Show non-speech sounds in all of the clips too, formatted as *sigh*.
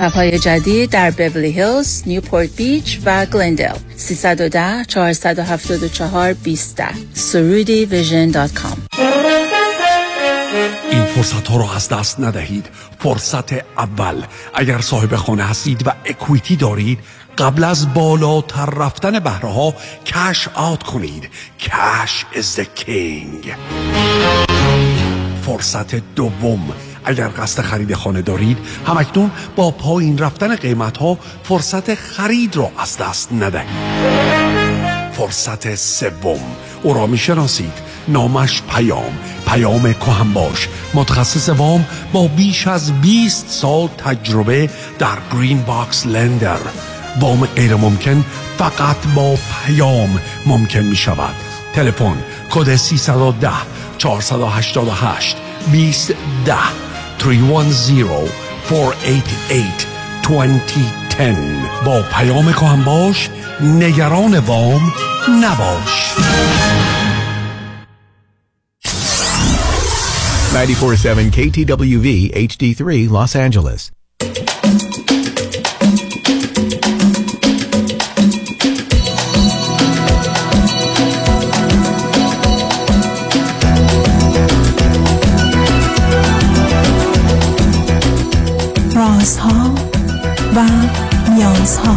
های جدید در بورلی هیلز، نیوپورت بیچ و گلندل 310 474 20 سرودی Vision dot com. این فرصت ها رو از دست ندهید. فرصت اول. اگر صاحب خانه هستید و equity دارید قبل از بالاتر رفتن بهره ها cash out کنید. cash is the king فرصت دوم. اگر قصد خرید خانه دارید هم‌اکنون با پایین رفتن قیمت ها فرصت خرید را از دست ندهید. فرصت سوم. او را می شناسید نامش پیام. پیام باش. متخصص وام با بیش از 20 سال تجربه در Green Box Lender وام غیر ممکن فقط با پیام ممکن می شود تلفن کد 310 488 2010 310 488 2010 با پیام کهن باش نگران وام نباش. 947 KTWV HD3 Los Angeles. رازها و نیازها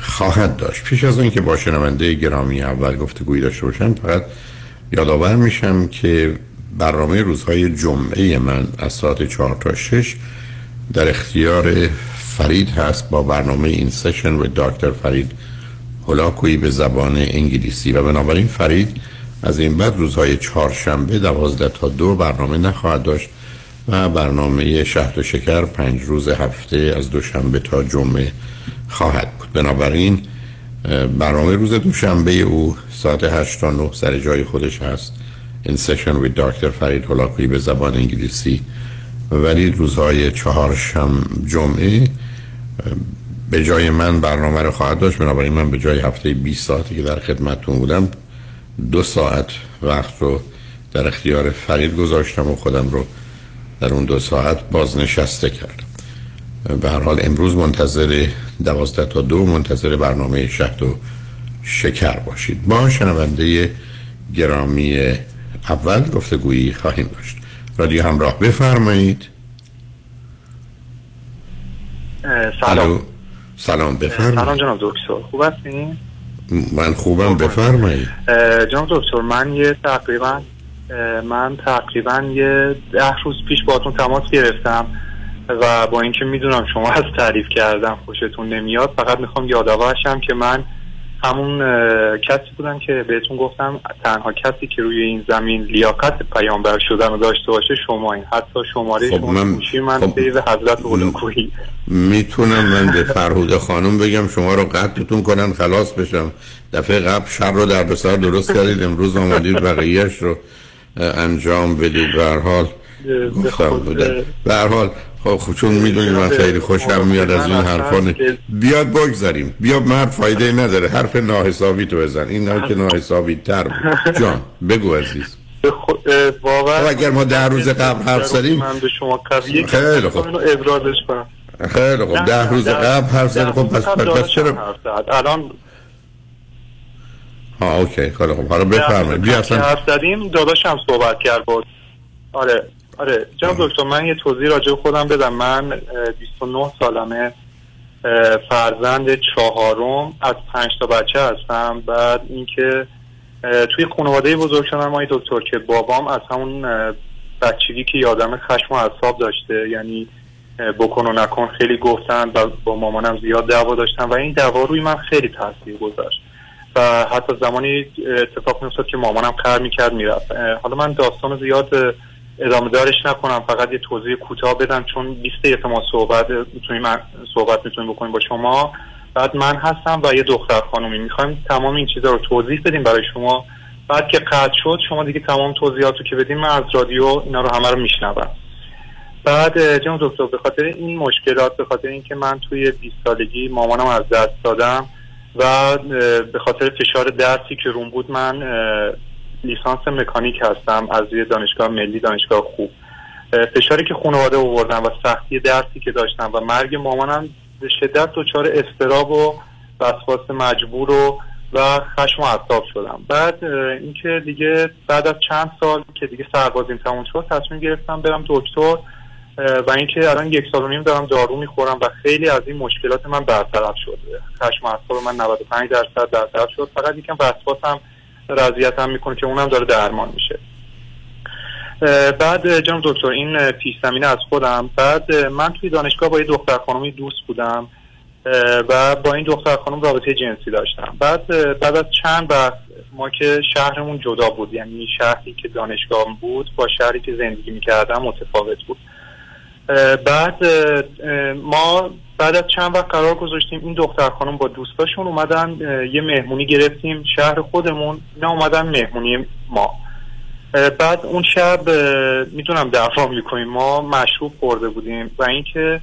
خواهد داشت. پیش از اینکه با شنونده گرامی اول گفتگویی داشته باشم فقط یادآور میشم که برنامه روزهای جمعه من از ساعت چهار تا شش در اختیار فرید هست با برنامه این سشن و دکتر فرید هلاکویی به زبان انگلیسی. و بنابراین فرید از این بعد روزهای چهارشنبه دوازده تا دو برنامه نخواهد داشت و برنامه شهر و شکر پنج روز هفته از دوشنبه تا جمعه خواهد بود. بنابراین برنامه روز دوشنبه او ساعت 8 تا 9 سر جای خودش هست. این سشن وی دکتر فرید هلاکوی به زبان انگلیسی. ولی روزهای چهارشم جمعه به جای من برنامه رو خواهد داشت. بنابراین من به جای هفته 20 ساعتی که در خدمتتون بودم دو ساعت وقت رو در اختیار فرید گذاشتم و خودم رو در اون دو ساعت بازنشسته کردم. به هر حال امروز منتظر دوازده تا دو منتظر برنامه شهد و شکر باشید. با شنونده گرامی اول گفتگویی خواهیم داشت. رادیو همراه بفرمایید. سلام. سلام بفرمایید. سلام جناب دکتر. خوب هستین؟ من خوبم بفرمایید. جناب دکتر من یه تقریبا من تقریبا یه ده روز پیش باتون تماس گرفتم. و با اینکه می‌دونم شما از تعریف کردم خوشتون نمیاد فقط می‌خوام یادآورشم که من همون کسی بودم که بهتون گفتم تنها کسی که روی این زمین لیاقت پیامبر شدن داشته باشه شما این. حتی شماره خب شما من, من خب حضرت اولوکویی می‌تونم من به فرهود خانم بگم شما رو قطعتون کنن خلاص بشم. دفعه قبل شر رو در بسر درست کردید امروز آمدید بقیهش رو انجام بدید. به حال به خود- هر حال خب خب چون می‌دونید من خیلی خوشم میاد از این حرفان بیاد بگذاریم. بیا مرد فایده نداره. حرف ناحسابی تو بزن. این که *laughs* ناحسابی تر. جان بگو عزیز. خب اگر ما ده روز قبل حرف زدیم- من به شما قویه خیلی خوب. ابرازش کنم خیلی خب ده روز قبل حرف زدیم خب پس پس چرا. الان ها اوکی. خیلی خب حالا بفرمایید. بیا اصلا حرف زدیم داداشم صحبت کرد. بود آره. آره جناب دکتر من یه توضیح راجع به خودم بدم. من اه، 29 سالمه. فرزند چهارم از پنج تا بچه هستم. بعد اینکه توی خانواده بزرگ شدم ما دکتر که بابام از همون بچگی که یادم خشم و اعصاب داشته. یعنی بکن و نکن خیلی گفتن و با مامانم زیاد دعوا داشتن و این دعوا روی من خیلی تاثیر گذاشت. و حتی زمانی اتفاق میافتاد که مامانم خر می‌کرد می‌رفت. حالا من داستان زیاد ادامه دارش نکنم فقط یه توضیح کوتاه بدم چون 20 دقیقه ما صحبت می‌تونیم صحبت می‌تونیم بکنیم با شما. بعد من هستم و یه دختر خانومی. می‌خوایم تمام این چیزا رو توضیح بدیم برای شما. بعد که قطع شد شما دیگه تمام توضیحات رو که بدیم من از رادیو اینا رو همه رو میشنوم. بعد جناب دکتر به خاطر این مشکلات به خاطر اینکه من توی 20 سالگی مامانم از دست دادم و به خاطر فشار درسی که روم بود من لیسانس مکانیک هستم از یه دانشگاه ملی دانشگاه خوب. فشاری که خانواده آوردن و سختی درسی که داشتم و مرگ مامانم به شدت دچار استراب و وسواس مجبور و و خشم و عصاب شدم. بعد اینکه دیگه بعد از چند سال که دیگه سربازیم تموم شد تصمیم گرفتم برم دکتر و اینکه الان یک سال و نیم دارم دارو می‌خورم و خیلی از این مشکلات من برطرف شد خشم و من 95 درصد برطرف شد. فقط یکم وسواسم رضایتم می‌کنه که اونم داره درمان میشه. بعد جناب دکتر این پیش از خودم. بعد من توی دانشگاه با یه دختر خانمی دوست بودم و با این دختر خانم رابطه جنسی داشتم. بعد بعد از چند وقت ما که شهرمون جدا بود یعنی شهری که دانشگاه بود با شهری که زندگی می‌کردم متفاوت بود. بعد ما بعد از چند وقت قرار گذاشتیم این دختر خانم با دوستاشون اومدن یه مهمونی گرفتیم شهر خودمون نه اومدن مهمونی ما. بعد اون شب می‌دونم دعوا می‌کنیم ما مشروب خورده بودیم و اینکه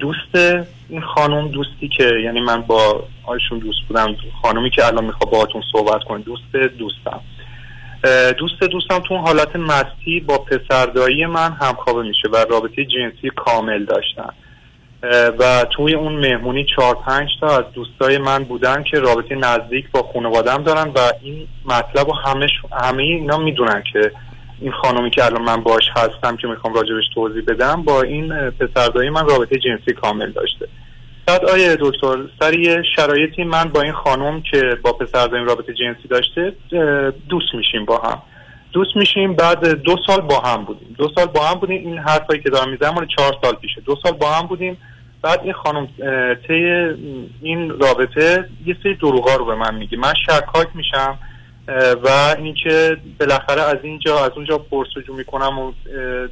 دوست این خانم دوستی که یعنی من با آیشون دوست بودم خانمی که الان می‌خواد باهاتون صحبت کنه دوست دوستم. دوست دوستم تو اون حالت مستی با پسردایی من همخوابه میشه و رابطه جنسی کامل داشتن. و توی اون مهمونی چهار پنج تا از دوستای من بودن که رابطه نزدیک با خانوادم دارن و این مطلب رو همه همه اینا می‌دونن که این خانمی که الان من باش هستم که می‌خوام راجبش توضیح بدم با این پسردایی من رابطه جنسی کامل داشته. بعد آیه دکتر سر شرایطی من با این خانم که با پسرداییم رابطه جنسی داشته دوست میشیم با هم. دوست میشیم بعد دو سال با هم بودیم. دو سال با هم بودیم این حرفایی که دارم می‌زنم مال چهار سال پیشه. دو سال با هم بودیم بعد این خانم طی این رابطه یه سری دروغا رو به من میگه. من شکاک میشم و اینکه بالاخره از اینجا از اونجا پرسجو می‌کنم و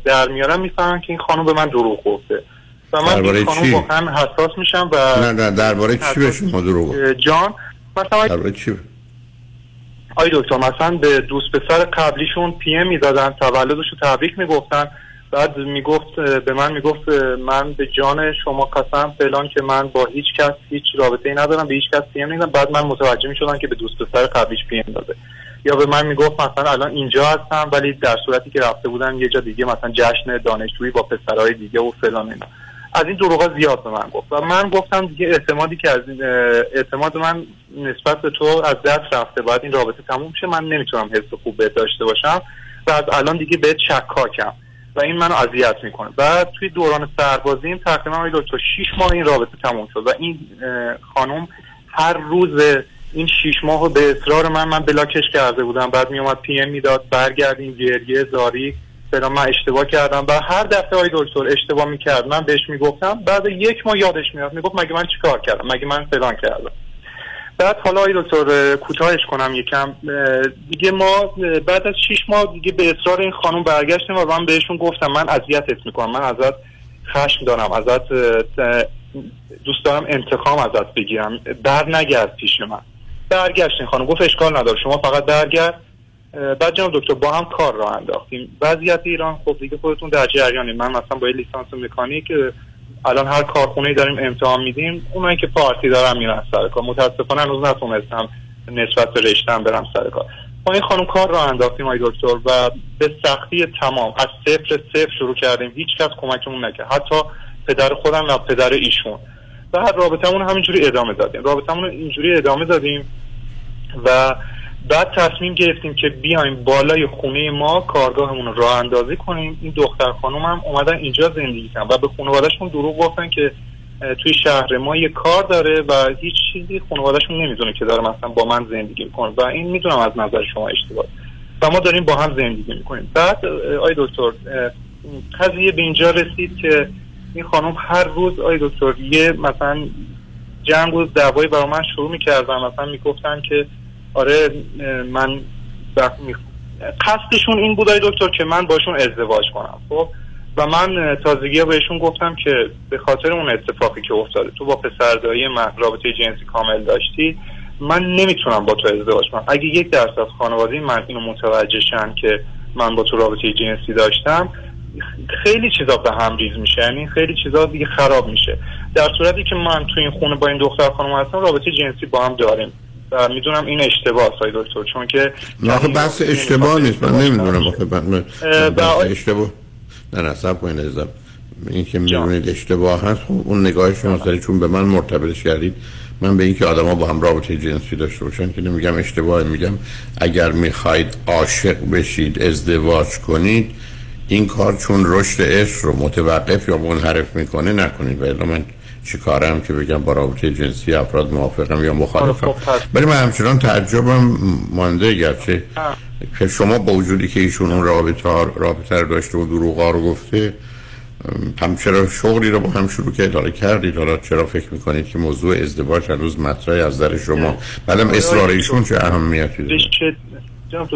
در میارم می‌فهمم که این خانم به من دروغ گفته. و من درباره چی؟ واقعا حساس میشم و نه نه درباره چی به شما دروغ جان مثلا درباره چی؟ آقای دکتر مثلا به دوست پسر قبلیشون PM می‌دادن تولدش رو تبریک می‌گفتن بعد می‌گفت به من می‌گفت من به جان شما قسم فلان که من با هیچ کس هیچ رابطه ای ندارم به هیچ کس PM بعد من متوجه می‌شدم که به دوست پسر قبلیش PM داده. یا به من می‌گفت مثلا الان اینجا هستم ولی در صورتی که رفته بودم یه جا دیگه مثلا جشن دانشجویی با پسرهای دیگه و فلان اینا. از این دروغا زیاد به من گفت. و من گفتم دیگه اعتمادی که از این اعتماد من نسبت به تو از دست رفته. باید این رابطه تموم شه. من نمی‌تونم حس خوب بهت داشته باشم. و از الان دیگه بهت شکاکم. و این منو اذیت می‌کنه. و توی دوران سربازیم تقریبا آقای دکتر 6 ماه این رابطه تموم شد. و این خانم هر روز این شیش ماه به اصرار من من بلاکش کرده بودم. بعد میومد پی ام می‌داد. برگردیم گریه زاری. فلان من اشتباه کردم. و هر دفعه های دکتر اشتباه می‌کرد من بهش می‌گفتم. بعد یک ماه یادش میاد. می‌گفت مگه من چیکار کردم؟ مگه من فلان کردم؟ بعد حالا آقای دکتر اه، کوتاهش کنم یکم. دیگه ما بعد از شیش ماه دیگه به اصرار این خانم برگشتیم و من بهشون گفتم من اذیتت می‌کنم. من ازت خشم دارم ازت دوست دارم انتقام ازت بگیرم. بر نگرد پیش من. برگشت این خانم. گفت اشکال نداره. شما فقط برگرد بعد جناب دکتر با هم کار را انداختیم. وضعیت ایران خب دیگه خودتون در جریانید. من مثلا با یه لیسانس مکانیک الان هر کارخونه داریم امتحان میدیم اونایی که پارتی دارن میرن سر کار. متاسفانه هنوز نتونستم نسبت به رشتم برم سر کار. با این خانم کار را انداختیم آقای دکتر و به سختی تمام از صفر صفر شروع کردیم. هیچ کس کمکمون نکرد. حتی پدر خودم و پدر ایشون. و رابطمون همینجوری ادامه دادیم. رابطمون اینجوری ادامه دادیم و بعد تصمیم گرفتیم که بیایم بالای خونه ما کارگاهمون رو راه اندازی کنیم. این دختر خانم هم اومدن اینجا زندگی کردن و به خانوادهشون دروغ گفتن که توی شهر ما یه کار داره و هیچ چیزی خانوادهشون نمی‌دونه که داره مثلا با من زندگی می‌کنه. و این می‌دونم از نظر شما اشتباه. و ما داریم با هم زندگی می‌کنیم. بعد آی دکتر قضیه به اینجا رسید که این خانم هر روز آی دکتر یه مثلا جنگ و دعوایی برای من شروع می‌کردن. مثلا می‌گفتن که آره من. قصدشون این بود آی دکتر که من باشون ازدواج کنم خب؟ و من تازگی بهشون گفتم که به خاطر اون اتفاقی که افتاده تو با پسردایی من رابطه جنسی کامل داشتی من نمی‌تونم با تو ازدواج کنم. اگه یک درصد خانواده من اینو متوجه شن که من با تو رابطه جنسی داشتم خیلی چیزا به هم ریز میشه یعنی خیلی چیزا دیگه خراب میشه. در صورتی که من تو این خونه با این دختر خانم هستم رابطه جنسی با هم داریم. می‌دونم این اشتباه های دکتر چون که نه بحث اشتباه نیست من نمی‌دونم آخه بحث با- اشتباه نه نه سب کنید عزیزم. این که می‌دونید اشتباه هست خب اون نگاه شما سری چون به من مرتبطش کردید من به اینکه آدما با هم رابطه جنسی داشته باشن که نمیگم اشتباه میگم اگر می‌خواید عاشق بشید ازدواج کنید این کار چون رشد عشق رو متوقف یا منحرف می‌کنه نکنید. و من چیکارم که بگم با رابطه جنسی افراد موافقم یا مخالفم. خب، پس- ولی من همچنان تعجبم مانده گرچه. که شما با وجودی که ایشون اون رابطه رابطه رو داشته و دروغا رو گفته هم چرا شغلی رو با هم شروع که اداره کردید. حالا چرا فکر می‌کنید که موضوع ازدواج هنوز مطرح از در شما؟ بعدم اصرار ایشون چه اهمیتی داره؟ جناب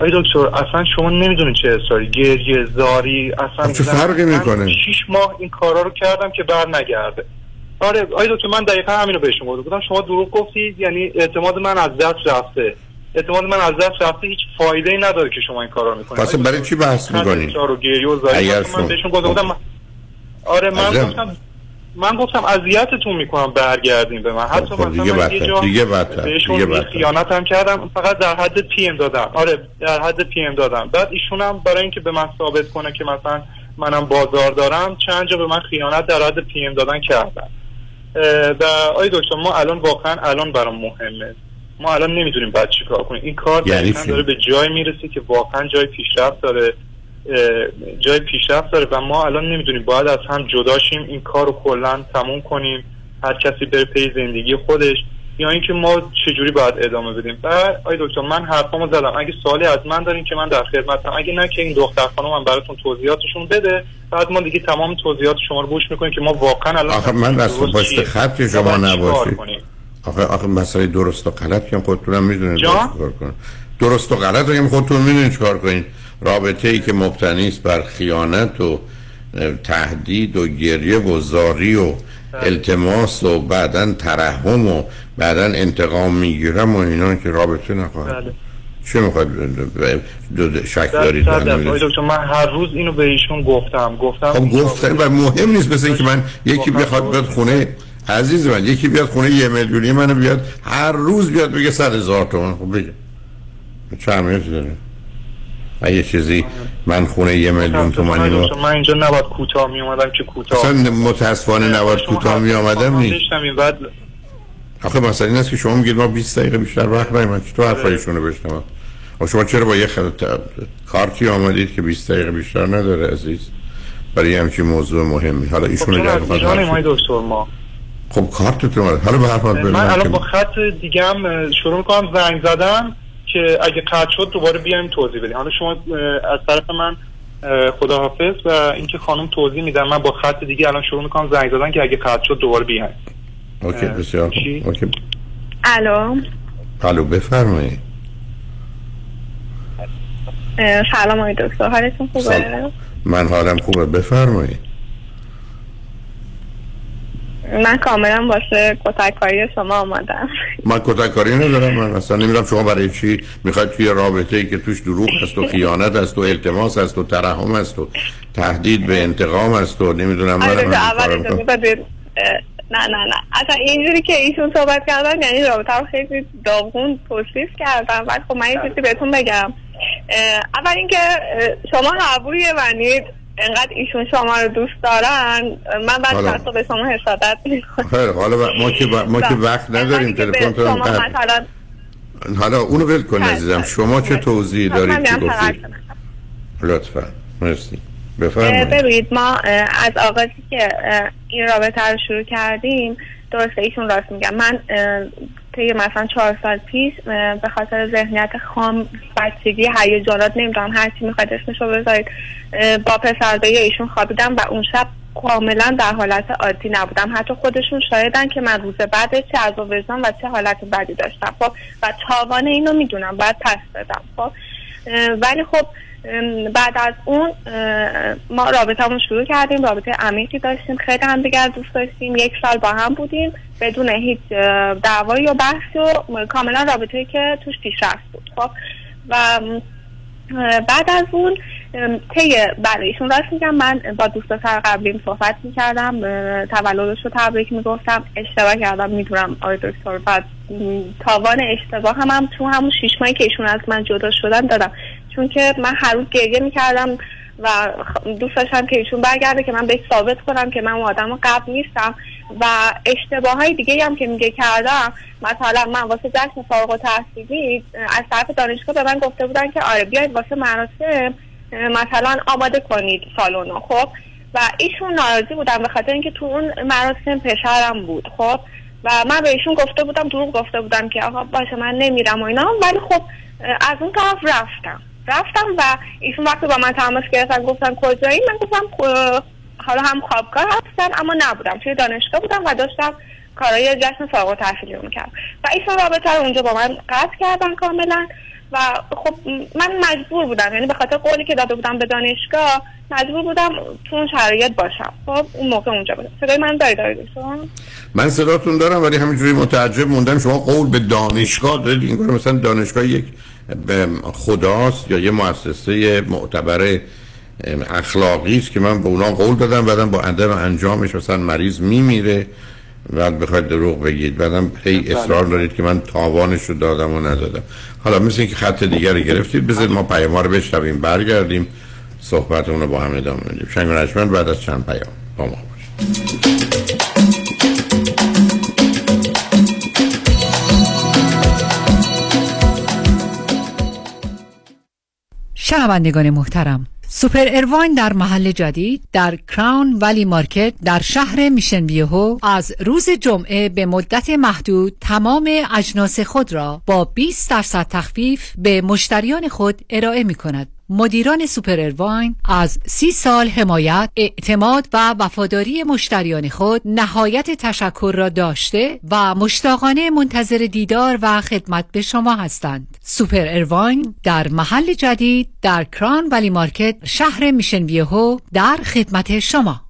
آی دکتر اصلا شما نمی‌دونید چه اصراری گریه زاری اصلا خب چه فرقی می‌کنه؟ شیش ماه این کارا رو کردم که بر نگرده آره آقای دکتر من دقیقا همینو بهشون گفتم گفتم شما دروغ گفتید یعنی اعتماد من از دست رفته اعتماد من از دست رفته هیچ فایده ای نداره که شما این کارا رو می‌کنید پس برای چی بحث می‌کنید؟ اگر من شما- بهشون گفتم گفتم آره من. گفتم من گفتم اذیتتون می‌کنم برگردین به من. حتی خب مثلا دیگه من یه جا دیگه بدتر، دیگه. خیانت هم کردم فقط در حد PM دادم. آره در حد PM دادم. بعد ایشون هم برای اینکه به من ثابت کنه که مثلا منم بازار دارم چند جا به من خیانت در حد PM دادن کردن. و آقای دکتر ما الان واقعا الان برام مهمه. ما الان نمی‌دونیم بعد چی کار کنیم. این کار یعنی؟ داره به جایی می‌رسه که واقعا جای پیشرفت داره. جای پیشرفت داره و ما الان نمی‌دونیم باید از هم جداشیم این کار رو کلا تموم کنیم هر کسی بره پی زندگی خودش یا اینکه ما چجوری باید ادامه بدیم. و آقای دکتر من حرفامو زدم. اگه سوالی از من دارین که من در خدمتم اگه نه که این دختر خانم من براتون توضیحاتشون بده بعد ما دیگه تمام توضیحات شما رو گوش می‌کنیم که ما واقعا الان آخه من دست پشت؟ خط شما نباشید. آخه آخه مسئله درست و غلط که خودتونم می‌دونید درست و غلط رو خودتون می‌دونید چیکار کنید رابطه ای که مبتنی است بر خیانت و تهدید و گریه و زاری و التماس و بعدا ترحم و بعدا انتقام می‌گیرم و اینا که رابطه نخواهد بله. چه می‌خواید دو شک دارید؟ دکتر من هر روز اینو به ایشون گفتم. گفتم خب گفتن و مهم نیست مثل اینکه من یکی بخواد بیاد. خونه عزیز من یکی بیاد خونه یه میلیونی منو بیاد هر روز بیاد بگه صد هزار تومن خب بگه. چه اهمیتی داره؟ و یه چیزی من خونه یه میلیون آقای رو من اینجا نباید کوتاه می اومدم که کوتاه. اصلا متاسفانه نباید کوتاه حرف می آمدم خواهم نیست داشتم این بعد آخه مثلا این است که شما میگید ما 20 دقیقه بیشتر وقت من چطور حرفایشون رو بشنوم؟ و شما چرا با یه. ت- کارتی آمدید که 20 دقیقه بیشتر نداره عزیز؟ برای همچین موضوع مهمی. حالا خب ایشون بخواد ایران حرفی- ما دکتر ما. خب کارتتون اومد حالا به حال من الان با خط دیگه هم شروع می‌کنم. زنگ زدم که اگه قطع شد دوباره بیایم توضیح بدیم. حالا شما از طرف من خداحافظ و اینکه خانم توضیح میدن من با خط دیگه الان شروع می‌کنم زنگ زدن که اگه قطع شد دوباره بیایم. اوکی بسیار اوکی. الو؟ الو بفرمایید. سلام آقای دکتر حالتون خوبه؟ سلام. من حالم خوبه بفرمایید. من کاملا واسه کتککاری شما آمدم من کتککاری ندارم من اصلا نمی‌دونم شما برای چی می‌خواید توی رابطه ای که توش دروغ هست و خیانت هست و التماس هست و ترحم هست و تهدید به انتقام هست و نمی‌دونم آره، من اول بدید. اه، نه نه نه. اصلا اینجوری که ایشون صحبت کردن یعنی رابطه رو خیلی داغون توصیف کردن ولی خب من یه چیزی بهتون بگم. اول اینکه شما قبول منید انقدر ایشون شما رو دوست دارن من بعد حالا. به شما حسادت می‌کنم. حالا ما که ب- ما که وقت نداریم تلفن تو. مثلا حالا اونو ول کن بله، عزیزم. بله. شما چه توضیحی من دارید که فقط گفتید. لطفا. مرسی. بفرمایید. ببینید ما از آغازی که این رابطه رو شروع کردیم درسته ایشون راست میگم. من طی مثلا چهار سال پیش به خاطر ذهنیت خام بچگی هیجانات نمی‌دونم هر چی می‌خواید اسمشو بذارید با پسردایی ایشون خوابیدم و اون شب کاملا در حالت عادی نبودم. حتی خودشون شاهدن که من روز بعدش چه از وجدان و چه حالت بدی داشتم. خب و تاوان اینو می‌دونم باید پس بدم. خب ولی خب بعد از اون ما رابطمون شروع کردیم رابطه عمیقی داشتیم خیلی هم دیگر دوست داشتیم. یک سال با هم بودیم بدون هیچ دعوایی و بحثی و کاملا رابطه که توش پیشرفت بود. خب و بعد از اون طی بله ایشون راست میگم من با دوست پسر قبلیم صحبت می‌کردم تولدش رو تبریک می‌گفتم اشتباه کردم می‌دونم آقای دکتر بعد تاوان اشتباه هم, هم تو همون شیش ماهی که ایشون از من جدا شدن دادم. چون که من هر روز گریه می‌کردم و دوست داشتم که ایشون برگرده که من بهش ثابت کنم که من اون آدم قبل نیستم. و اشتباه های دیگه هم که میگه کردم مثلا من واسه جشن فارغ التحصیلی از طرف دانشگاه به من گفته بودن که آره بیاید واسه مراسم مثلا آماده کنید سالونو خب؟ و ایشون ناراضی بودن به خاطر اینکه تو اون مراسم پسرم بود خب؟ و من به ایشون گفته بودم دروغ گفته بودم که آقا باشه من نمیرم و اینا ولی خب از اون طرف رفتم. رفتم و ایشون وقتی با من تماس گرفتن گفتن کجایی؟ من گفتم حالا هم خوابگاه هستم اما نبودم. توی دانشگاه بودم و داشتم کارهای جشن فارغ التحصیلی رو می‌کردم. و ایشون رابطه رو اونجا با من قطع کردن کاملا و خب من مجبور بودم یعنی به خاطر قولی که داده بودم به دانشگاه مجبور بودم تو اون شرایط باشم. خب اون موقع اونجا بودم. صدای من داری داری من صداتون دارم ولی همینجوری متعجب موندم. شما قول به دانشگاه دارید این مثلا دانشگاه یک به خداست یا یه مؤسسه معتبر اخلاقی است که من به اونا قول دادم بعدم با عدم انجامش مثلا مریض میمیره بعد بخواید دروغ بگید. بعدم هی اصرار دارید که من تاوانش رو دادم و ندادم حالا مثل اینکه خط دیگر رو گرفتید بذارید ما پیام رو بشنویم برگردیم صحبتمون رو با هم ادامه میدیم شنگ بعد از چند پیام با ما باشید. شنوندگان محترم Super Irvine در محل جدید در Crown Valley Market در شهر Mission Viejo از روز جمعه به مدت محدود تمام اجناس خود را با 20 درصد تخفیف به مشتریان خود ارائه می کند. مدیران Super Irvine از سی سال حمایت، اعتماد و وفاداری مشتریان خود نهایت تشکر را داشته و مشتاقانه منتظر دیدار و خدمت به شما هستند. سوپر ارواین در محل جدید در کران ولی مارکت شهر میشن ویهو در خدمت شما.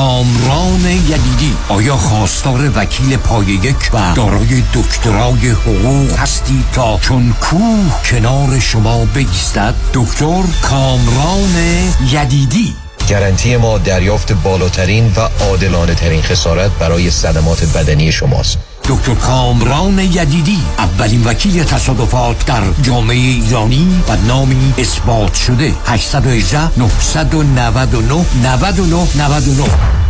کامران یدیدی. آیا خواستار وکیل پای یک و دارای دکترای حقوق هستی تا چون کوه کنار شما بگیستد دکتر کامران یدیدی. گارانتی ما دریافت بالاترین و عادلانه ترین خسارت برای صدمات بدنی شماست. دکتر کامران یدیدی اولین وکیل تصادفات در جامعه ایرانی و نامی اثبات شده. 818 999 99 99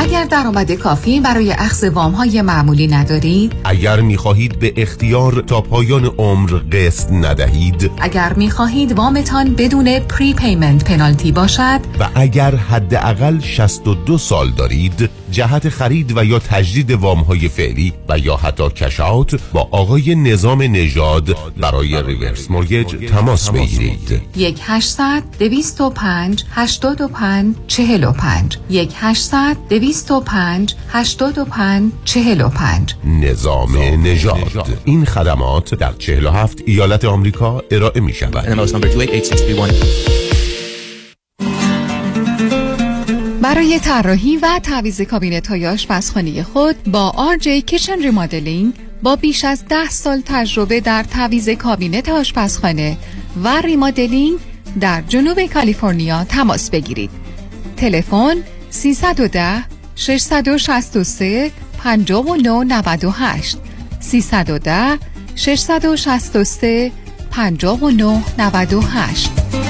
اگر درآمد کافی برای اخذ وام های معمولی ندارید اگر می خواهید به اختیار تا پایان عمر قسط ندهید اگر می خواهید وامتان بدون prepayment penalty باشد و اگر حداقل 62 سال دارید جهت خرید و یا تجدید وام های فعلی و یا حتی cash out با آقای نظام نژاد برای reverse mortgage تماس بگیرید. یک 800 205 85 45 یک 800 205 85 45 نظام نژاد. این خدمات در 47 ایالت آمریکا ارائه می شود. برای طراحی و تعویض کابینت های آشپزخانه خود با RJ Kitchen Remodeling با بیش از ده سال تجربه در تعویض کابینت آشپزخانه و remodeling در جنوب کالیفرنیا تماس بگیرید. تلفن 310 663 5998 310 663 5998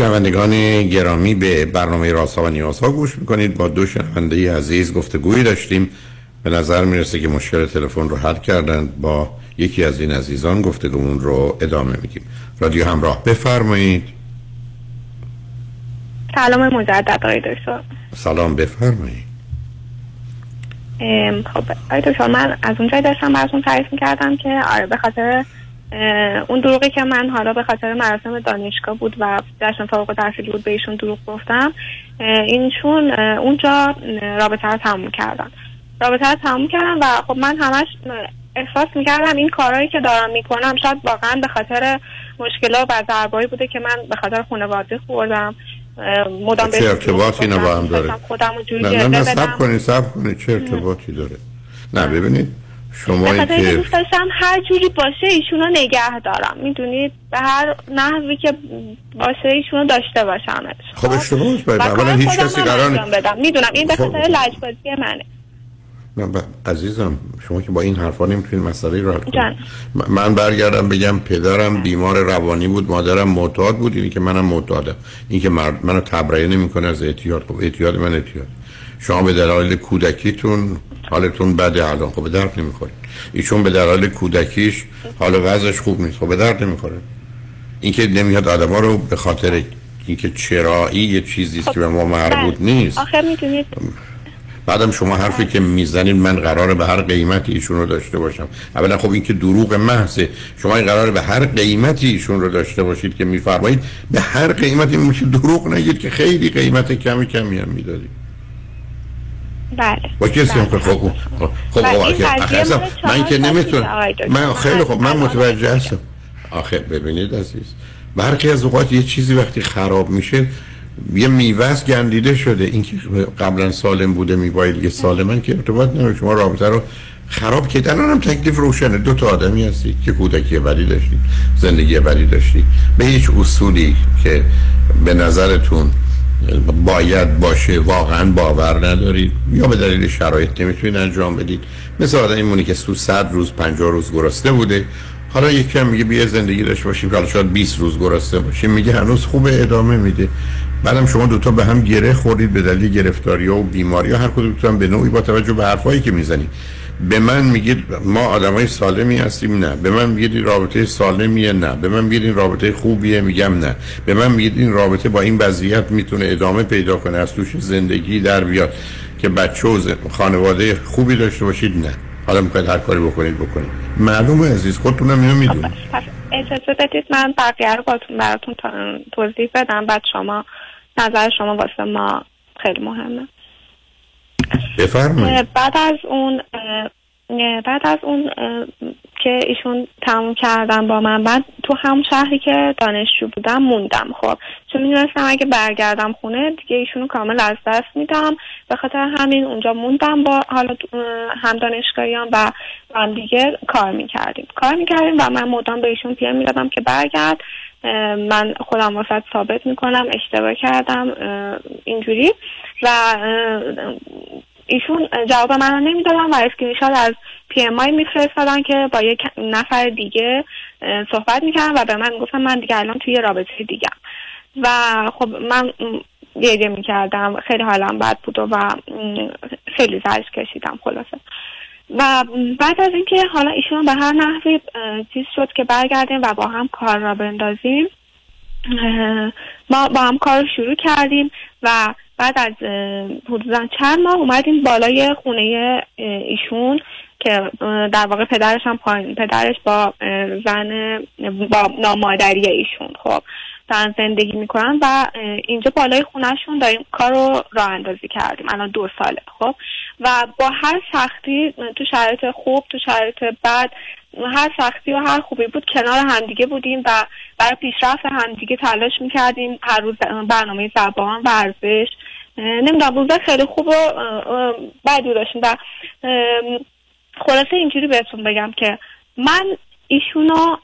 شنوندگان گرامی به برنامه راسا و نیازها گوش می‌کنید. با دو شنونده عزیز گفتگویی داشتیم. به نظر می‌رسه که مشکل تلفن رو حل کردند با یکی از این عزیزان گفتگومون رو ادامه میدیم. رادیو همراه بفرمایید. سلام مجدد آقای دکتر. سلام بفرمایید. خب آقای دکتر من از اونجایی داشتم براتون تعریف می‌کردم که آره به خاطر اون دروغی که من حالا به خاطر مراسم دانشگاه بود و جشن فارغ التحصیلی بود به ایشون دروغ گفتم اینشون اونجا رابطه رو تموم کردن. رابطه رو تموم کردن و خب من همش احساس می‌کردم این کارهایی که دارم می‌کنم شاید واقعا به خاطر مشکلات و ضربایی بوده که من به خاطر خانواده خوردم مدام چه ارتباطی اینا با هم داره؟ خودم نه نه نه سب کنید سب کنید چه ارتباطی داره؟ نه. ببینید شما که دوست داشتم هر جوری باشه ایشونو نگه دارم. می‌دونید به هر نحوی که باشه ایشونو داشته باشمش خب اشتباه است. و اولا هیچ کسی قرار بدم. می‌دونم این به خب. خاطر لجبازی منه. نه ب- عزیزم شما که با این حرفا نمی‌تونید مسئله رو حل کنید. من برگردم بگم پدرم بیمار روانی بود مادرم معتاد بود. اینی که منم معتادم. این که مرد منو تبرئه نمی‌کنه از اعتیاد. خب اعتیاد من اعتیاد. شما به دلایل کودکیتون حالتون بده الان. خب به درد نمی‌خورید ایشون به دلایل کودکیش حال وضعش خوب نیست. خب به درد نمی‌خوره. این که نمیاد آدما رو به خاطر اینکه چرایی یه چیزی که به ما مربوط بله. نیست. آخه می‌دونید. بعدم شما حرفی که می‌زنید من قراره به هر قیمتی ایشون رو داشته باشم. اولا خب این که دروغ محضه. شما این قراره به هر قیمتی ایشون رو داشته باشید که میفرمایید. به هر قیمتی میشه دروغ نگید که خیلی قیمت کمی کمی هم می‌دادید. بله. با کسی هم که خب خب خب بله، که- مال من که نمی‌تونم. من خیلی خب من الان- متوجه هستم. آخه ببینید عزیز برخی از اوقات یه چیزی وقتی خراب میشه یه میوه گندیده شده. این که قبلا سالم بوده میباید یه سالمن که ارتباط نداره شما رابطه رو خراب کردن هم تکلیف روشنه. دو تا آدمی هستید که کودکی بدی داشتید زندگی بدی داشتید. به هیچ اصولی که به نظرتون باید باشه واقعا باور ندارید. یا به دلیل شرایط نمی‌تونید انجام بدید. مثل آدم ایمونی که تو صد روز 50 روز گرسنه بوده. حالا یکی میگه بیا زندگی داشته باشیم. حالا شاید 20 روز گرسنه باشیم. میگه هنوز خوبه ادامه میده. بعدم شما دوتا به هم گره خوردید به دلیل گرفتاری و بیماری ها هر کدومتون به نوعی با توجه به حرفایی که می‌زنید. به من میگید ما آدمای سالمی هستیم نه. به من میگید این رابطه سالمیه نه. به من میگید این رابطه خوبیه میگم نه. به من میگید این رابطه با این وضعیت می‌تونه ادامه پیدا کنه از توش زندگی در بیاد که بچه و خانواده خوبی داشته باشید نه. حالا می‌خواید هر کاری بکنید بکنید. معلومه عزیز خودتونم اینو می‌دونید. پس اجازه بدید من بقیه رو باتون براتون توضیح بدم بعد شما نظر شما واسه ما خیلی مهمه. بفرمایید. بعد از اون بعد از اون که ایشون تموم کردن با من. بعد تو هم شهری که دانشجو بودم موندم. خب چون می‌دونستم اگه برگردم خونه دیگه ایشونو کامل از دست میدم. به خاطر همین اونجا موندم با حالا هم دانشگاهیان و هم دیگه کار می‌کردیم. کار می‌کردیم و من مدام به ایشون پیم می‌دادم که برگرد. من خودم واست ثابت می‌کنم اشتباه کردم اینجوری. و ایشون جواب من رو نمی‌دادن و اسکرینشات از PM هایی میفرستادن که با یک نفر دیگه صحبت می‌کردن و به من می‌گفتن من دیگه الان توی رابطه دیگه و خب من گریه می‌کردم خیلی حالم بد بود و خیلی زجر کشیدم خلاصه. و بعد از اینکه حالا ایشون به هر نحوی چیز شد که برگردیم و با هم کار را بندازیم ما با هم کار رو شروع کردیم و بعد از حدودا چند ماه اومدیم بالای خونه ایشون که در واقع پدرش هم پایین پدرش با زن با نامادری ایشون. خب دارن زندگی می‌کنن و اینجا بالای خونهشون داریم کار رو راه اندازی کردیم. الان دو ساله. خب و با هر سختی تو شرایط خوب تو شرایط بد هر سختی و هر خوبی بود کنار همدیگه بودیم و برای پیشرفت همدیگه تلاش می‌کردیم. هر روز برنامه زبان ورزش نمی‌دونم روزا خیلی خوب و بدی داشتیم. و خلاصه اینجوری بهتون بگم که من ایشونو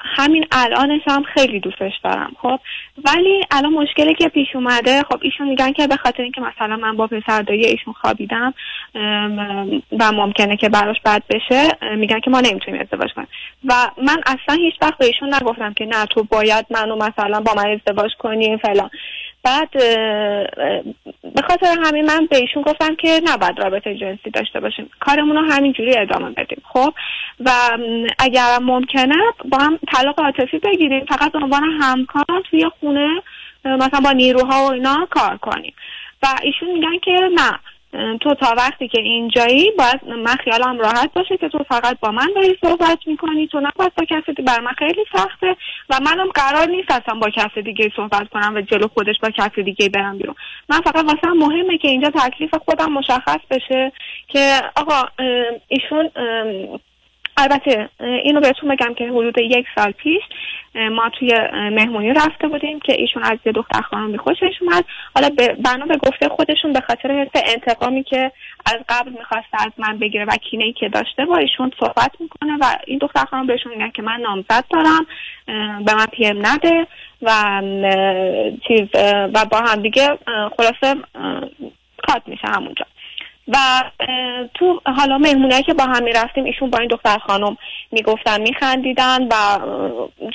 همین الانش هم خیلی دوستش دارم خب؟ ولی الان مشکلی که پیش اومده خب ایشون میگن که به خاطر اینکه مثلا من با پسر دایی ایشون خوابیدم و ممکنه که براش بد بشه میگن که ما نمی‌تونیم ازدواج کنیم. و من اصلا هیچ وقت به ایشون نگفتم که نه تو باید منو مثلا با من ازدواج کنی فلان. بعد به خاطر همین من به ایشون گفتم که نباید رابطه جنسی داشته باشیم. کارمون رو همینجوری ادامه بدیم خب؟ و اگر ممکنه با هم طلاق عاطفی بگیریم. فقط به عنوان همکار توی خونه مثلا با نیروها و اینا کار کنیم. و ایشون میگن که نه تو تا وقتی که اینجایی باید من خیالم راحت باشه که تو فقط با من داری صحبت می‌کنی. تو نباید با کسی دیگه بر من خیلی سخته و منم قرار نیست اصلا با کسی دیگه صحبت کنم و جلو خودش با کسی دیگه برم بیرون. من فقط واسه مهمه که اینجا تکلیف خودم مشخص بشه که آقا ایشون البته اینو بهتون بگم که حدود یک سال پیش ما توی مهمونی رفته بودیم که ایشون از یه دختر خانمی خوشش اومد. حالا بنا به گفته خودشون به خاطر حس انتقامی که از قبل می‌خواسته از من بگیره و کینه ای که داشته با ایشون صحبت می‌کنه و این دختر خانم بهشون میگن که من نامزد دارم به من پی ام نده و چیز و با هم دیگه خلاصه کات میشه همونجا. و تو حالا مهمونایی که با هم می‌رفتیم ایشون با این دختر خانم می‌گفتن میخندیدن و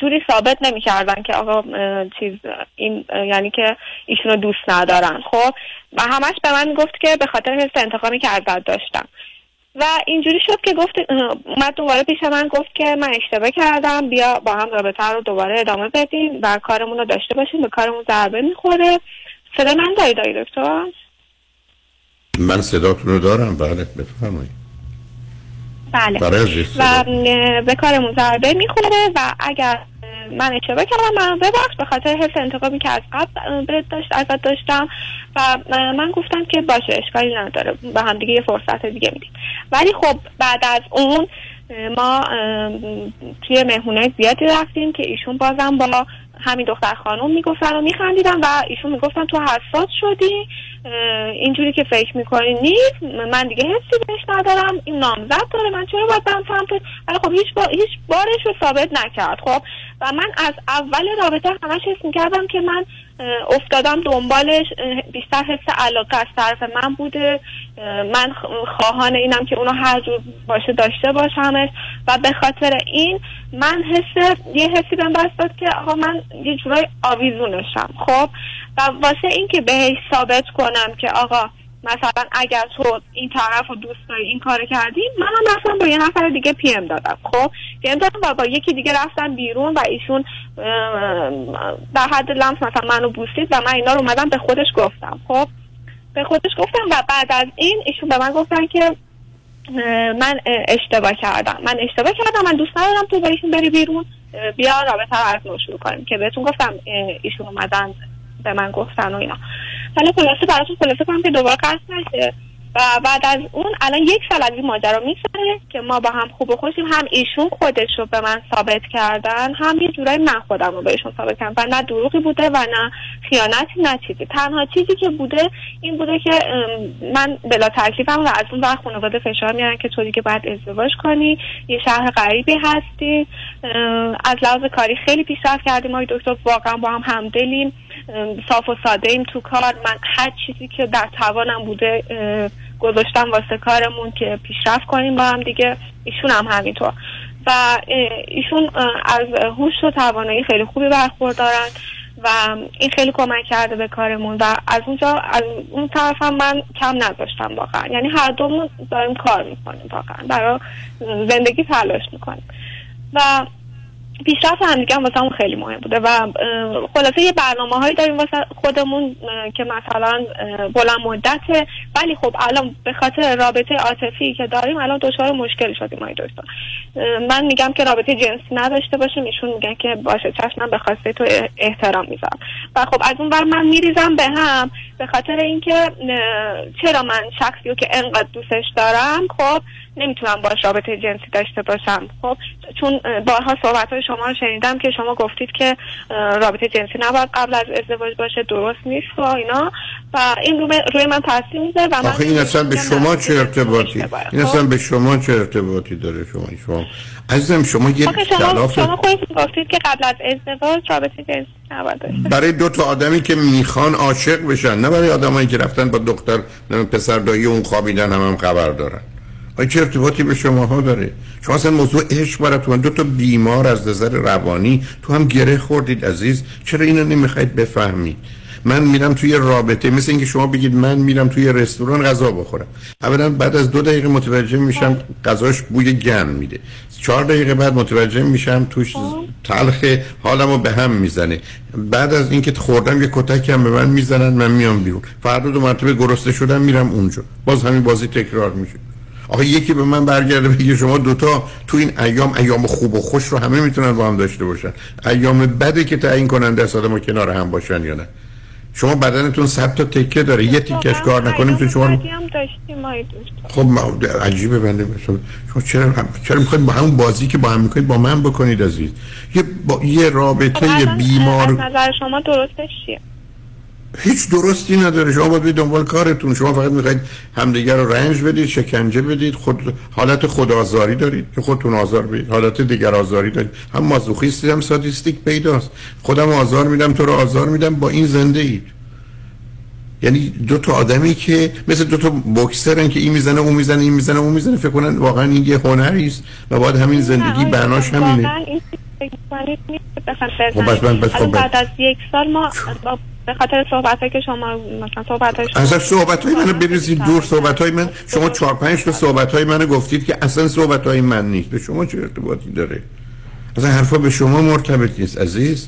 جوری ثابت نمی‌کردن که آقا چیز این یعنی که ایشون رو دوست ندارن. خب و همش به من گفت که به خاطر حس انتقامی که ازت داشتم. و اینجوری شد که گفت اومد دوباره پیش من گفت که من اشتباه کردم بیا با هم رابطه رو دوباره ادامه بدیم و کارمون رو داشته باشیم به کارمون ضربه می‌خوره. صدا من داری داری دکتر؟ من صداتون رو دارم. بله بفرمایید. بله. و به کارمون ضربه می‌خوره و اگر من اشتباه کردم من ببخش به خاطر حس انتقامی که از قبل داشت ازت داشتم و من گفتم که باشه اشکالی نداره. به هم دیگه یه فرصت دیگه میدیم. ولی خب بعد از اون ما توی مهمونه زیادی رفتیم که ایشون بازم با همین دختر خانم می‌گفتن و میخندیدن و ایشون می‌گفتن تو حساس شدی اینجوری که فکر می‌کنی نیست من دیگه حسی بهش ندارم این نامزد داره من چرا باید برم سمتش ولی خب هیچ, با... هیچ بارش رو ثابت نکرد خب؟ و من از اول رابطه همش حس می‌کردم که من افتادم دنبالش بیشتر حس علاقه از طرف من بوده. من خواهان اینم که اونو هر جور باشه داشته باشمش. و به خاطر این من حس یه حسی بهم دست داد که آقا من یه جورای آویزونشم خب؟ و واسه اینکه بهش ثابت کنم که آقا مثلا اگر تو این طرف رو دوست داری این کار کردی من هم رفتم با یه نفر دیگه PM دادم. خب PM دادم و با یکی دیگه رفتم بیرون و ایشون در حد لمس مثلا منو بوسید و من اینا رو اومدم به خودش گفتم. خب به خودش گفتم و بعد از این ایشون به من گفتن که من اه، اشتباه کردم. من اشتباه کردم من دوست ندارم تو با ایشون بری بیرون. بیا رابطه رو از نو شروع کنیم. که بهتون گفتم ایشون اومدن به من گفتن و اینا. حالا خلاصه براتون خلاصه کنم که دوباره قصد نشه. و بعد از اون الان یک سال از این ماجرا میگذره که ما با هم خوب و خوشیم. هم ایشون خودش رو به من ثابت کردن هم یه جورایی من خودم رو بهشون ثابت کردم. و نه دروغی بوده و نه خیانتی نه چیزی. تنها چیزی که بوده این بوده که من بلا تکلیفم و از اون وقت خانواده فشار میارن که تو دیگه باید ازدواج کنی یه شهر غریبی هستی. از لحاظ کاری خیلی پیشرفت کردیم. ما دکتر واقعا با هم همدلیم. صاف و ساده ایم تو کار. من هر چیزی که در توانم بوده گذاشتم واسه کارمون که پیشرفت کنیم با هم دیگه. ایشون هم همینطور. و ایشون از هوش و توانایی خیلی خوبی برخوردارن و این خیلی کمک کرده به کارمون. و از اونجا از اون طرف هم من کم نذاشتم واقعا. یعنی هر دومون داریم کار می‌کنیم واقعا. برای زندگی تلاش می‌کنیم. و پیشرفت هم دیگه هم واسه همون خیلی مهم بوده و خلاصه یه برنامه هایی داریم واسه خودمون که مثلا بلند مدته. ولی خب الان به خاطر رابطه عاطفی که داریم الان دچار مشکل شدیم های اه، من میگم که رابطه جنسی نداشته باشیم. ایشون میگن که باشه چشم به خواسته تو احترام می‌ذارم. و خب از اون بر من میریزم به هم به خاطر اینکه چرا من شخصی رو که انقدر دوستش دارم خب نمی‌تونم باش رابطه جنسی داشته باشم. خب چون بارها صحبت شما رو شنیدم که شما گفتید که رابطه جنسی نباید قبل از ازدواج باشه درست نیست و اینا. و این روی, روی من تاثیر می‌ذاره و من آخه این اصلا به شما چه ارتباطی؟ این خب. اصلا به شما چه ارتباطی داره شما؟ شما عزیزم شما یه شما شما خودتون گفتید که قبل از ازدواج رابطه جنسی برای دو تا آدمی که می‌خوان عاشق بشن نه برای آدمایی که رفتن با دختر پسر دایی اون خوابیدن هم, هم خبر دارن. آیا چه ارتباطی به شما ها داره؟ شما اصلا موضوع عشق براتون دو تا بیمار از نظر روانی تو هم گره خوردید عزیز. چرا اینو نمی‌خواید بفهمید؟ من میرم توی رابطه مثل اینکه شما بگید من میرم توی رستوران غذا بخورم. اولا بعد از دو دقیقه متوجه میشم غذاش بوی گن میده. چهار دقیقه بعد متوجه میشم توش تلخ حالمو به هم می‌زنه. بعد از اینکه خوردم یه کتک هم به من می‌زنن من میام بیرون. فردا دو مرتبه گرسنه شدم میرم اونجا. باز همین بازی تکرار میشه. آخه یکی به من برگرده بگه شما دوتا تو این ایام ایام خوب و خوش رو همه می‌تونن با هم داشته باشن. ایام بده که تعیین کننده است آدم کنار هم باشن یا نه. شما بدنتون صد تا تکه داره. یه تیکش کار نکنیم تو شما. خب ما- عجیبه بنده. شما چرا هم- چرا می‌خواید با همون بازی که با هم می‌کنید با من بکنید عزیز؟ یه با یه خب رابطه الان، از بیمار نظر شما درستش چیه؟ هیچ درستی نداره. شما باید دنبال کارتون. شما فقط می‌خواید همدیگر رو رنج بدید شکنجه بدید. خود حالت خودآزاری دارید. که خودتون آزار بدید. حالت دیگر آزاری دارید. هم مازوخیستی هم سادیستیک پیداست. خودم آزار میدم تو رو آزار میدم با این زنده اید یعنی دو تا آدمی که مثل دو تا بوکسرن که این می‌زنه اون می‌زنه این می‌زنه اون می‌زنه. فکر کنن واقعا این یه هنری است و باید همین زندگی بناش همینه. خب خب بعد از یک سال ما با- به خاطر صحبت که شما مثلا صحبت های اصلا صحبت های منو بریزید دور صحبت های من. شما چهار پنج تا صحبت های منو گفتید که اصلا صحبت های من نیست. به شما چه ارتباطی داره؟ اصلا حرفا به شما مرتبط نیست عزیز.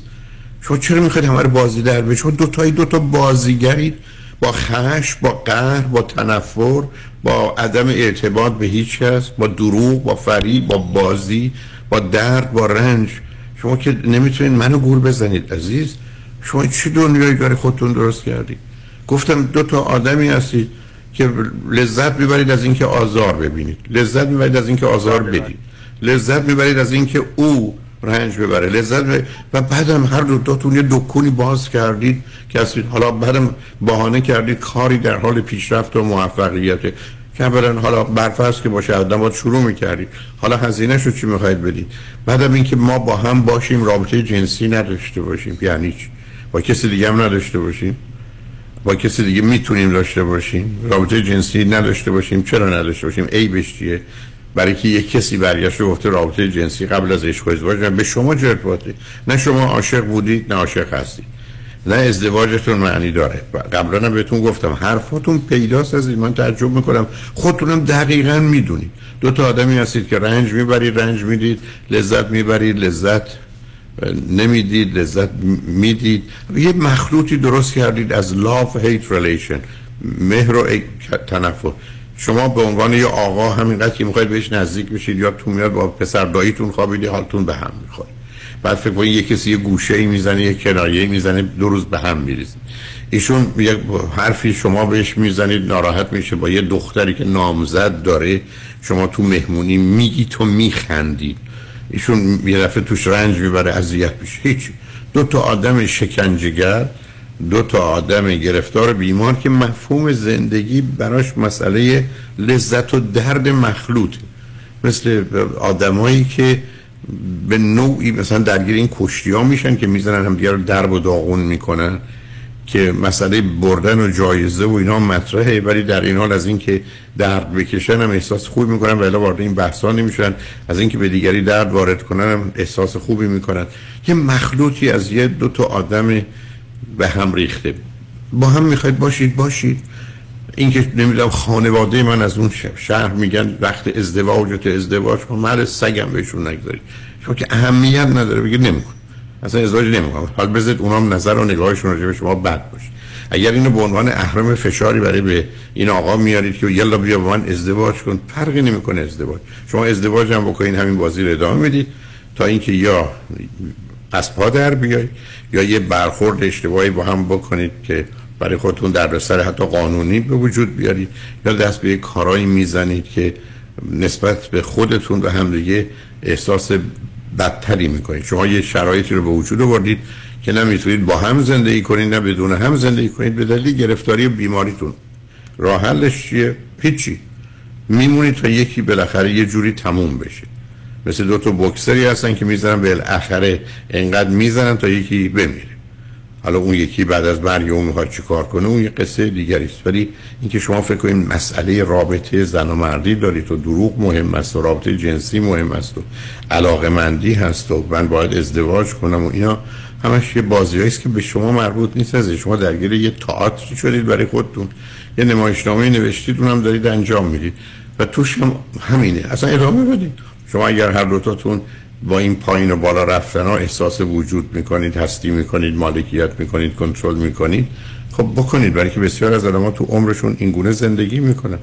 شما چرا می‌خواید همه رو بازی در به شما دو تایی دو تا بازیگرید. با خش با قهر با تنفر با عدم اعتماد به هیچ کس با دروغ با فریب با بازی با درد با رنج. شما که نمی‌تونید منو گول بزنید عزیز. شما چی دنیایی برای خودتون درست کردید گفتم دو تا آدمی هستید که لذت می‌برید از اینکه آزار ببینید. لذت می‌برید از اینکه آزار بدید. لذت می‌برید از اینکه او رنج ببره. لذت می... و بعدم هر دو تاتون یه دکونی باز کردید که هستید. حالا بعدم بهانه کردید کاری در حال پیشرفت و موفقیت. که اولا حالا برفرض که باشه آدم باید شروع می‌کردید. حالا هزینه شو چی می‌خواید بدید؟ بعدم اینکه ما با هم باشیم رابطه جنسی نداشته باشیم. یعنی چی؟ کسی دیگه هم نداشته باشیم؟ با کسی دیگه می‌تونیم داشته باشیم؟ رابطه جنسی نداشته باشیم چرا نداشته باشیم؟ عیبش چیه؟ برای که یک کسی برگشته گفته رابطه جنسی قبل از عشق و به شما چه نه شما عاشق بودید نه عاشق هستید. نه ازدواجتون معنی داره. قبلا هم بهتون گفتم حرفاتون پیداست از این من تعجب می‌کنم. خودتونم دقیقا می‌دونید. دو تا آدمی هستید که رنج می‌برید رنج می‌دید لذت می‌برید لذت. نمی‌دید لذت می‌دید. یه مخلوطی درست کردید از love hate relation مهر و تنفر. شما به عنوان یه آقا همینقدر که می‌خواید بهش نزدیک بشید یادتون میاد با پسر داییتون خوابیدی حالتون به هم می‌خوره. بعد فکر کنید یه کسی یه گوشه ای می‌زنه یه کنایه می‌زنه دو روز به هم میریزید. ایشون یه حرفی شما بهش می‌زنید ناراحت میشه با یه دختری که نامزد داره. شما تو مهمونی میگی تو میخندید. ایشون یه دفعه توش رنج می‌بره اذیت میشه. هیچ. دو تا آدم شکنجهگر دو تا آدم گرفتار بیمار که مفهوم زندگی براش مسئله لذت و درد مخلوط. مثل آدمایی که به نوعی مثلا درگیر این کشتی ها میشن که می‌زنن هم دیگر رو درب و داغون می‌کنن. که مسئله بردن و جایزه و اینا مطرحه ولی در این حال از اینکه درد بکشن هم احساس خوبی می‌کنن ولی وارد این بحثا نمیشن. از اینکه به دیگری درد وارد کنن هم احساس خوبی می‌کنن. یه مخلوطی از یه دو تا آدم به هم ریخته. با هم می‌خواید باشید باشید. اینکه نمی‌دونم خانواده من از اون شهر میگن وقت ازدواج تو ازدواج کن محل سگم بهشون نگذارید. شما که اهمیت نداره بگید نمیکن اصلا ازدواج نمی‌کنم حال بذارید اونام نظر و نگاهشون راجع به شما بد باشه. اگر اینو به عنوان اهرم فشاری برای به این آقا میارید که یلا بیا با من ازدواج کن فرقی نمی‌کنه ازدواج. شما ازدواج هم بکنین همین بازی رو ادامه می‌دید تا اینکه یا از پا در بیاید یا یه برخورد اشتباهی با هم بکنید که برای خودتون دردسر حتی قانونی به وجود بیارید یا دست به کارایی می‌زنید که نسبت به خودتون و همدیگه احساس بدتری می‌کنید. شما یه شرایطی رو به وجود آوردید که نمی‌تونید با هم زندگی کنید نه بدون هم زندگی کنید. به دلیل گرفتاری بیماریتون. راه حلش چیه؟ هیچی. میمونید تا یکی بالاخره یه جوری تموم بشه. مثل دو تا بکسری هستن که می‌زنن بالاخره انقدر می‌زنن تا یکی بمیره. حالا اون یکی بعد از مرگ اون می‌خواد چیکار کنه اون یه قصه دیگری است. ولی اینکه شما فکر کنید مسئله رابطه زن و مردی دارید و دروغ مهم است و رابطه جنسی مهم است و علاقه مندی هست و من باید ازدواج کنم و اینا همش یه بازی است که به شما مربوط نیست از شما درگیر یه تئاتر شدید برای خودتون یه نمایشنامه نوشتید اونم دارید انجام می‌دید. و توش هم همینه. اصلا ادامه بدید. شما اگر هر دوتاتون با این پایین و بالا رفتن ها احساس وجود می‌کنید هستی می‌کنید مالکیت می‌کنید کنترل می‌کنید. خب بکنید برای که بسیار از آدم تو عمرشون اینگونه زندگی می‌کنن.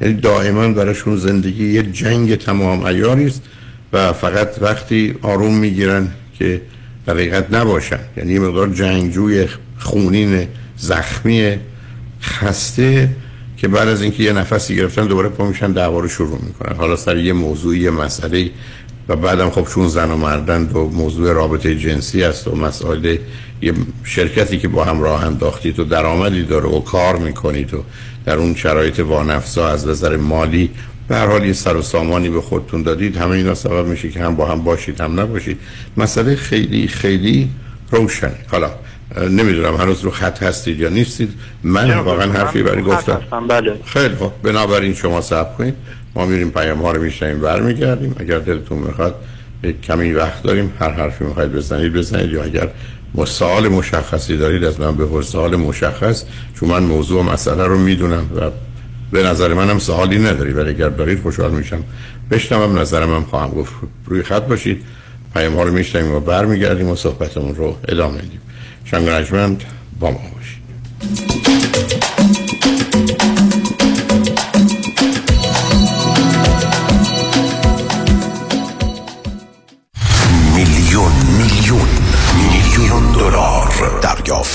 یعنی دائما براشون زندگی یه جنگ تمام ایاری است و فقط وقتی آروم می‌گیرن که در حقیقت نباشن. یعنی یه مقدار جنگجوی خونین زخمی خسته که بعد از اینکه یه نفسی گرفتن دوباره پا میشن دعوا رو شروع می‌کنن. حالا سر یه موضوعی یه مسئله و بعدم خب چون زن و مردن و موضوع رابطه جنسی است و مسائل یه شرکتی که با هم راه انداختید و درآمدی داره و کار می‌کنید و در اون شرایط وانفسا از نظر مالی به هر حال یه سر و سامانی به خودتون دادید همه اینا سبب میشه که هم با هم باشید هم نباشید. مسئله خیلی خیلی روشن. حالا نمی‌دونم هنوز رو خط هستید یا نیستید. من واقعا حرفی برای گفتم. بله. خیلی خب بنابراین شما صبر کنید. ما میریم پیام ها رو میشنیم برمیگردیم. اگر دلتون می‌خواد یک کمی وقت داریم هر حرفی می‌خواید بزنید بزنید. یا اگر سوال مشخصی دارید از من به سوال مشخص چون من موضوع و مسئله رو می‌دونم و به نظر منم سوالی نداری ولی اگر دارید خوشحال میشم. بشنوم نظرم هم خواهم گفت. روی خط باشید. پیام ها رو میشنیم و برمیگردیم و صحبتمون رو ادامه میدیم. شنگ با ما باشید.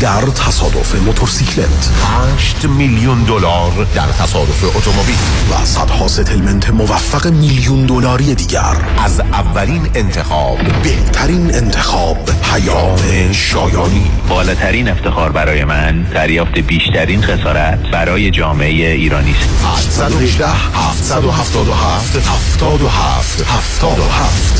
در تصادف موتورسیکلت. 8 میلیون دلار در تصادف اتومبیل. و صدها ستلمنت موفق میلیون دلاری دیگر. از اولین انتخاب. بهترین انتخاب پیام شایانی. بالاترین افتخار برای من دریافت بیشترین خسارت برای جامعه ایرانی است. 818 777 77 77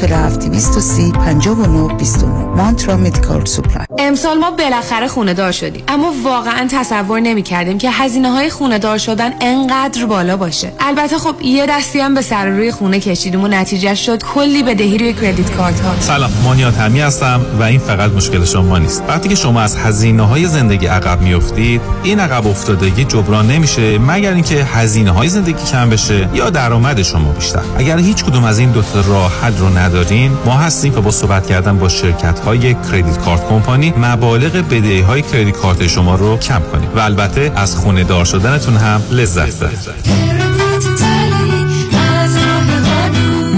230 59 29 مانترا مدیکال سوپلای امسال ما بالاخره خونه دار شدیم. اما واقعا تصور نمی کردیم که هزینه های خونه دار شدن انقدر بالا باشه. البته خب یه دستی هم به سر روی خونه کشیدیم و نتیجه شد کلی بدهی روی کردیت کارت ها سلام مانیات همی هستم و این فقط مشکل شما نیست. وقتی که شما از هزینه های زندگی عقب میافتید این عقب افتادگی جبران نمیشه مگر اینکه هزینه های زندگی کم بشه یا درآمد شما بیشتر. اگر هیچ کدوم از این دو تا راه حل رو ندارین ما هستیم که با صحبت کردن با شرکت های کردیت کارت کمپانی مبالغ بدهی های کردیت کارت شما رو کم کنیم و البته از خونه دار شدنتون هم لذت ببرید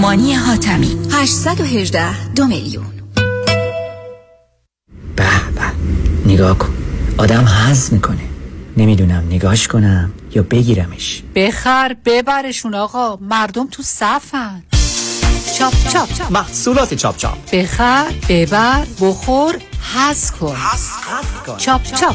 مانی حاتمی 818 دو میلیون. به به نگاه کن. آدم حز می‌کنه. نمی‌دونم نگاش کنم یا بگیرمش. بخر ببرشون آقا. مردم تو صفن. چاپ چاپ. محصولات چاپ چاپ. بخر ببر بخور حز کن. چاپ چاپ.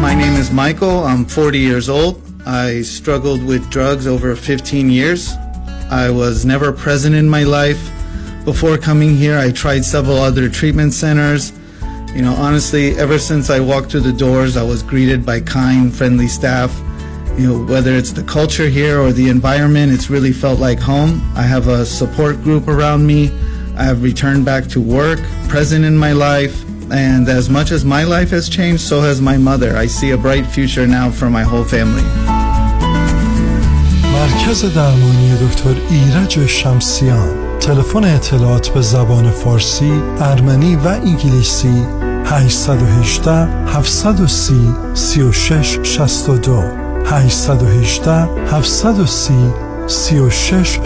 My name is Michael. I'm 40 years old. I struggled with drugs over 15 years. I was never present in my life. Before coming here, I tried several other treatment centers. You know, honestly, ever since I walked through the doors, I was greeted by kind, friendly staff. You know, whether it's the culture here or the environment, it's really felt like home. I have a support group around me. I have returned back to work, present in my life, and as much as my life has changed, so has my mother. I see a bright future now for my whole family. مرکز درمانی دکتر ایرج شمسیان تلفن اطلاعات به زبان فارسی، ارمنی و انگلیسی 818 730 36 62 818 730 36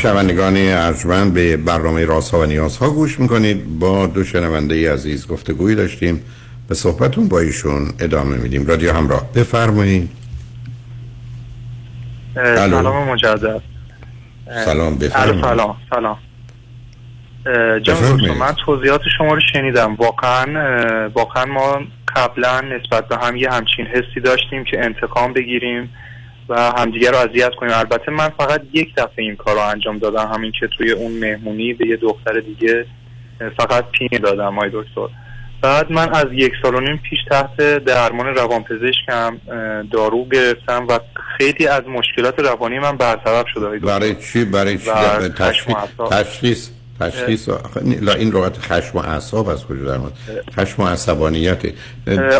شنوندگان ارجمند به برنامه رازها و نیازها گوش می‌کنید. با دو شنونده عزیز گفتگویی داشتیم. به صحبتون با ایشون ادامه میدیم. رادیو همراه. بفرمایید. سلام مجدد. سلام بفرمایید. سلام سلام. دکتر من توضیحات شما رو شنیدم. واقعا واقعا ما قبلا نسبت به هم یه همچین حسی داشتیم که انتقام بگیریم. و همدیگه رو اذیت کنیم البته من فقط یک دفعه این کار رو انجام دادم همین که توی اون مهمونی به یه دختر دیگه فقط پین دادم های دکتر بعد من از یک سال و نیم پیش تحت درمان روانپزشکم دارو گرفتم و خیلی از مشکلات روانی من برطرف شده. برای چی برای چی تشخیص. تشخیص لا این لغت خشم و اعصاب از کجا در اومد؟ خشم و عصبانیت.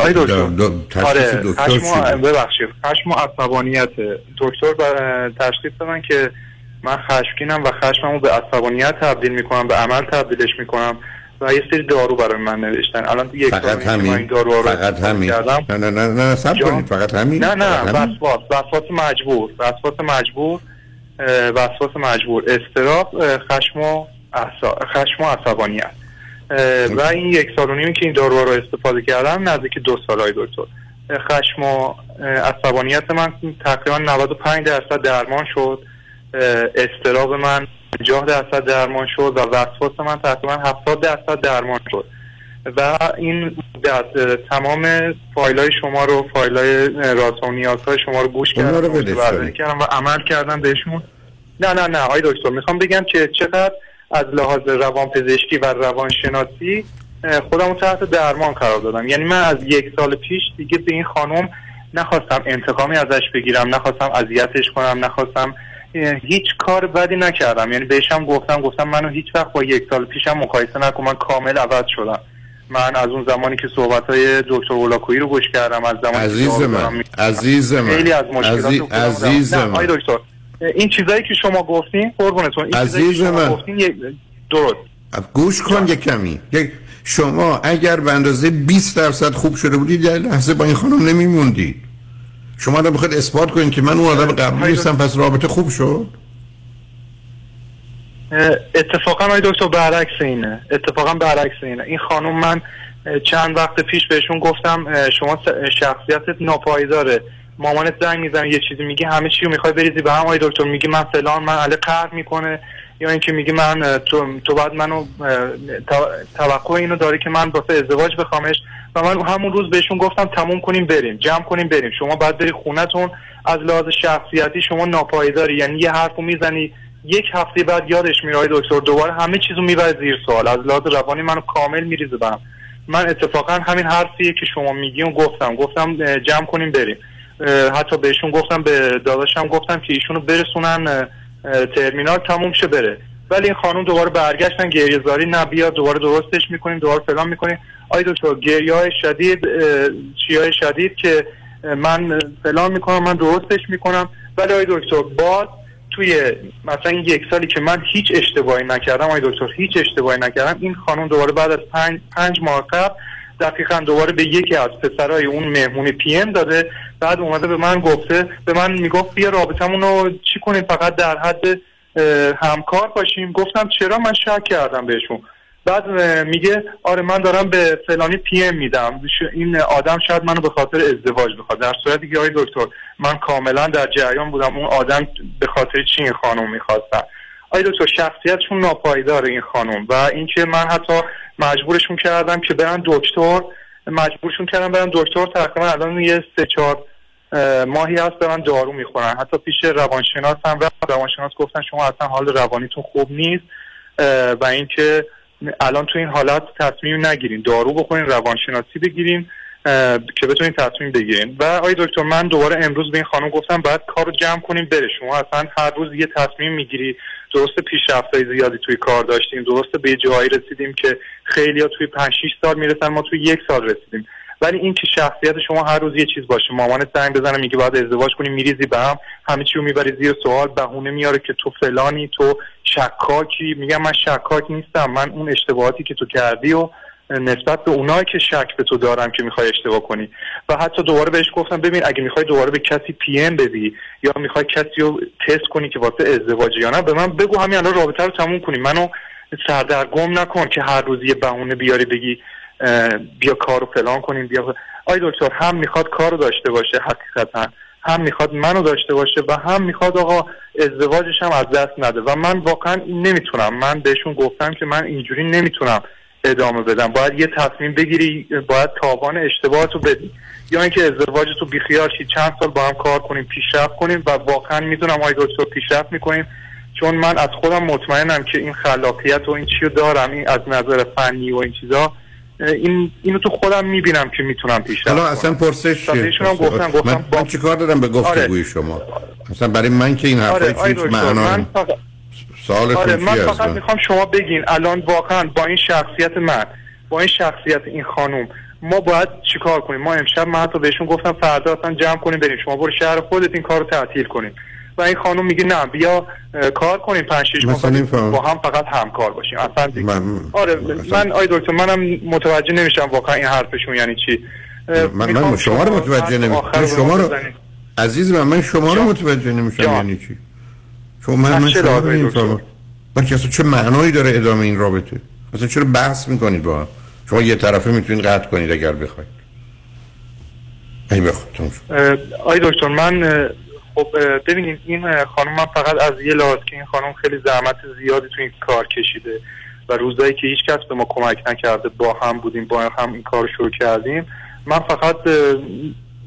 آی دکتر آره دکتر خشم؟ ببخشید. خشم و عصبانیت. دکتر بر- تشخیص دادن که من خشمگینم و خشممو به عصبانیت تبدیل می‌کنم به عمل تبدیلش می‌کنم و یه سری دارو برای من نوشتن. الان یک فقط همین دارو رو فقط همین. نه نه نه نه سب؟ کنید فقط همین. نه نه؟ وسواس وسواس مجبور وسواس مجبور وسواس مجبور. استراب خشم و خشم و عصبانیت و این یک سال و نیمی که این دارو رو استفاده کردم نزدیک دو سال های دکتر. خشم و عصبانیت من تقریبا 95 درصد درمان شد. استراب من 50 درصد درمان شد و وسواس من تقریبا 70 درصد درمان شد. و این در تمام فایل های شما رو فایل های رازها و نیازهای شما رو گوش کردم و عمل کردم بهشون. نه نه نه آقای دکتر می‌خوام بگم که چقدر از لحاظ روانپزشکی و روانشناسی خودم تحت درمان قرار دادم. یعنی من از یک سال پیش دیگه به این خانم نخواستم انتقامی ازش بگیرم نخواستم اذیتش کنم نخواستم هیچ کار بدی نکردم. یعنی بهشم گفتم گفتم منو هیچ وقت با یک سال پیشم مقایسه نکن من کامل عوض شدم. من از اون زمانی که صحبت های دکتر اولاکویی رو گوش کردم از زمانی عزیز من عزیز من خیلی از مشکلات عزیز, خودم عزیز من. دکتر. این چیزایی که شما گفتین قربونتون این چیزایی عزیز که شما من. گفتین درست. گوش کن یک کمی. شما اگر به اندازه 20 درصد خوب شده بودید در لحظه با این خانم نمیموندید. شما الان بخواید اثبات کنید که من اون آدم قبلی نیستم پس رابطه خوب شد؟ اتفاقا آقای دکتر برعکس اینه. اتفاقا برعکس اینه. این خانم من چند وقت پیش بهشون گفتم شما شخصیتت ناپایداره. مامانت زنگ می‌زنه یه چیزی میگی همه چی رو می‌خوای بریزی به هم. آقای دکتر میگی من فلان من علی قهر می‌کنه. یا اینکه میگی من تو تو بعد منو توقع اینو داری که من واسه ازدواج بخوامش. و من همون روز بهشون گفتم تموم کنیم بریم جمع کنیم بریم. شما باید بری خونتون از لحاظ شخصیتی شما ناپایداری. یعنی یه حرفو می‌زنی یک هفته بعد یادش میره دکتر دوباره همه چیزو می‌بره زیر سوال. از لحاظ روانی منو کامل میریزه به هم من اتفاقا همین حرفیه که شما میگی و گفتم. گفتم جمع کنیم بریم. حتی بهشون گفتم به داداشم گفتم که ایشونو برسونن ترمینال تموم شه بره. ولی این خانم دوباره برگشتن گریه زاری نه بیا دوباره درستش می‌کنیم دوباره فلان می‌کنیم. آی دکتر گریه های شدید چیای شدید که من فلان می‌کنم من درستش می‌کنم. ولی آقای دکتر باز توی مثلا یک سالی که من هیچ اشتباهی نکردم آقای دکتر هیچ اشتباهی نکردم این خانم دوباره بعد از پنج, پنج ماه قبل دقیقا دوباره به یکی از پسرای اون مهمون پی ام داده بعد اومده به من گفته به من می‌گفت بیا رابطمون رو چی کنیم فقط در حد همکار باشیم. گفتم چرا من شک کردم بهشون. بعد میگه آره من دارم به فلانی پی ام میدم. این آدم شاید منو به خاطر ازدواج بخواد. در صورتی که آقای دکتر من کاملا در جریان بودم. اون آدم به خاطر چی این خانم می‌خواستم آقای دکتر شخصیتشون ناپایداره این خانم و اینکه من حتی مجبورشون کردم که برن دکتر مجبورشون کردم برن دکتر. تقریبا الان یه سه چهار ماهی هست دارن دارو می‌خورن. حتی پیش روانشناس هم رفت. روانشناس گفتن شما اصلا حال روانیتون خوب نیست و اینکه الان تو این حالت تصمیم نگیرین. دارو بخورین روانشناسی بگیرین که بتونین تصمیم بگیرین. و آقای دکتر من دوباره امروز به این خانم گفتم باید کار رو جمع کنیم بره. شما اصلا هر روز یه تصمیم می‌گیری. درست پیشرفتهای زیادی توی کار داشتیم. درست به جایی رسیدیم که خیلی ها توی 5 6 سال می‌رسن. ما توی یک سال رسیدیم. ولی این که شخصیت شما هر روز یه چیز باشه. مامانت زنگ بزنه میگه باید ازدواج کنی میریزی به هم همه چی رو می‌بری زیر سوال بهونه میاره که تو فلانی تو شکاکی. میگم من شکاک نیستم من اون اشتباهاتی که تو کردی و نسبت به اونایی که شک به تو دارم که می‌خوای اشتباه کنی. و حتی دوباره بهش گفتم ببین اگه می‌خوای دوباره به کسی پی ام بدی یا می‌خوای کسی رو تست کنی که واسه ازدواج یا نه به من بگو همین الان رابطه رو تموم کنی منو سردرگم نکن که هر روز یه بهونه بیاری بگی بیا کارو فلان کنیم بیا. آی دکتر هم می‌خواد کارو داشته باشه حقیقتا. هم می‌خواد منو داشته باشه و هم می‌خواد آقا ازدواجش هم از دست نده. و من واقعا نمی‌تونم. من بهشون گفتم که من اینجوری نمی‌تونم ادامه بدم. باید یه تصمیم بگیری باید تاوان اشتباهاتو بدی. یا اینکه ازدواجتو بیخیال شی. چند سال با هم کار کنیم پیشرفت کنیم و واقعا می‌دونم آقای دکتر پیشرفت می‌کنیم. چون من از خودم مطمئنم که این خلاقیت و این چی رو دارم این از نظر فنی و این چیزا این اینو تو خودم می‌بینم که می‌تونم پیشرفت حالا. اصلا پرسش هم گفتم گفتم من, من چیکار دارم به گفتگوی شما؟ اصلا برای من که این حرفای آره آی چیز دکتر معنا من فقط سوالتون آره من فقط می‌خوام شما بگین الان واقعا با این شخصیت من با این شخصیت این خانم ما باید چیکار کنیم؟ ما امشب من حتی بهشون گفتم فردا اصلا جمع کنیم بریم. شما برو شهر خودت این کار رو تعطیل کنیم. و این خانم میگه نه بیا کار کنیم پنج شش. با هم فقط همکار باشیم اصلا دیگه. من آره من آی دکتر منم متوجه نمیشم واقعا این حرفشون یعنی چی من, من شما رو متوجه نمیشم شما رو. عزیز من من شما رو. متوجه نمیشم. یعنی چی شما من, من شما رو؟ بلکه اصلا چه معنایی داره ادامه این رابطه اصلا چرا بحث می‌کنید با هم؟ شما یه طرفه می‌تونید قطع کنید اگر بخواید ای بخواد آی دکتر من خب ببینید این خانم من فقط از یه لحاظ که این خانم خیلی زحمت زیادی تو این کار کشیده و روزایی که هیچ کس به ما کمک نکرده با هم بودیم با هم این کار رو شروع کردیم من فقط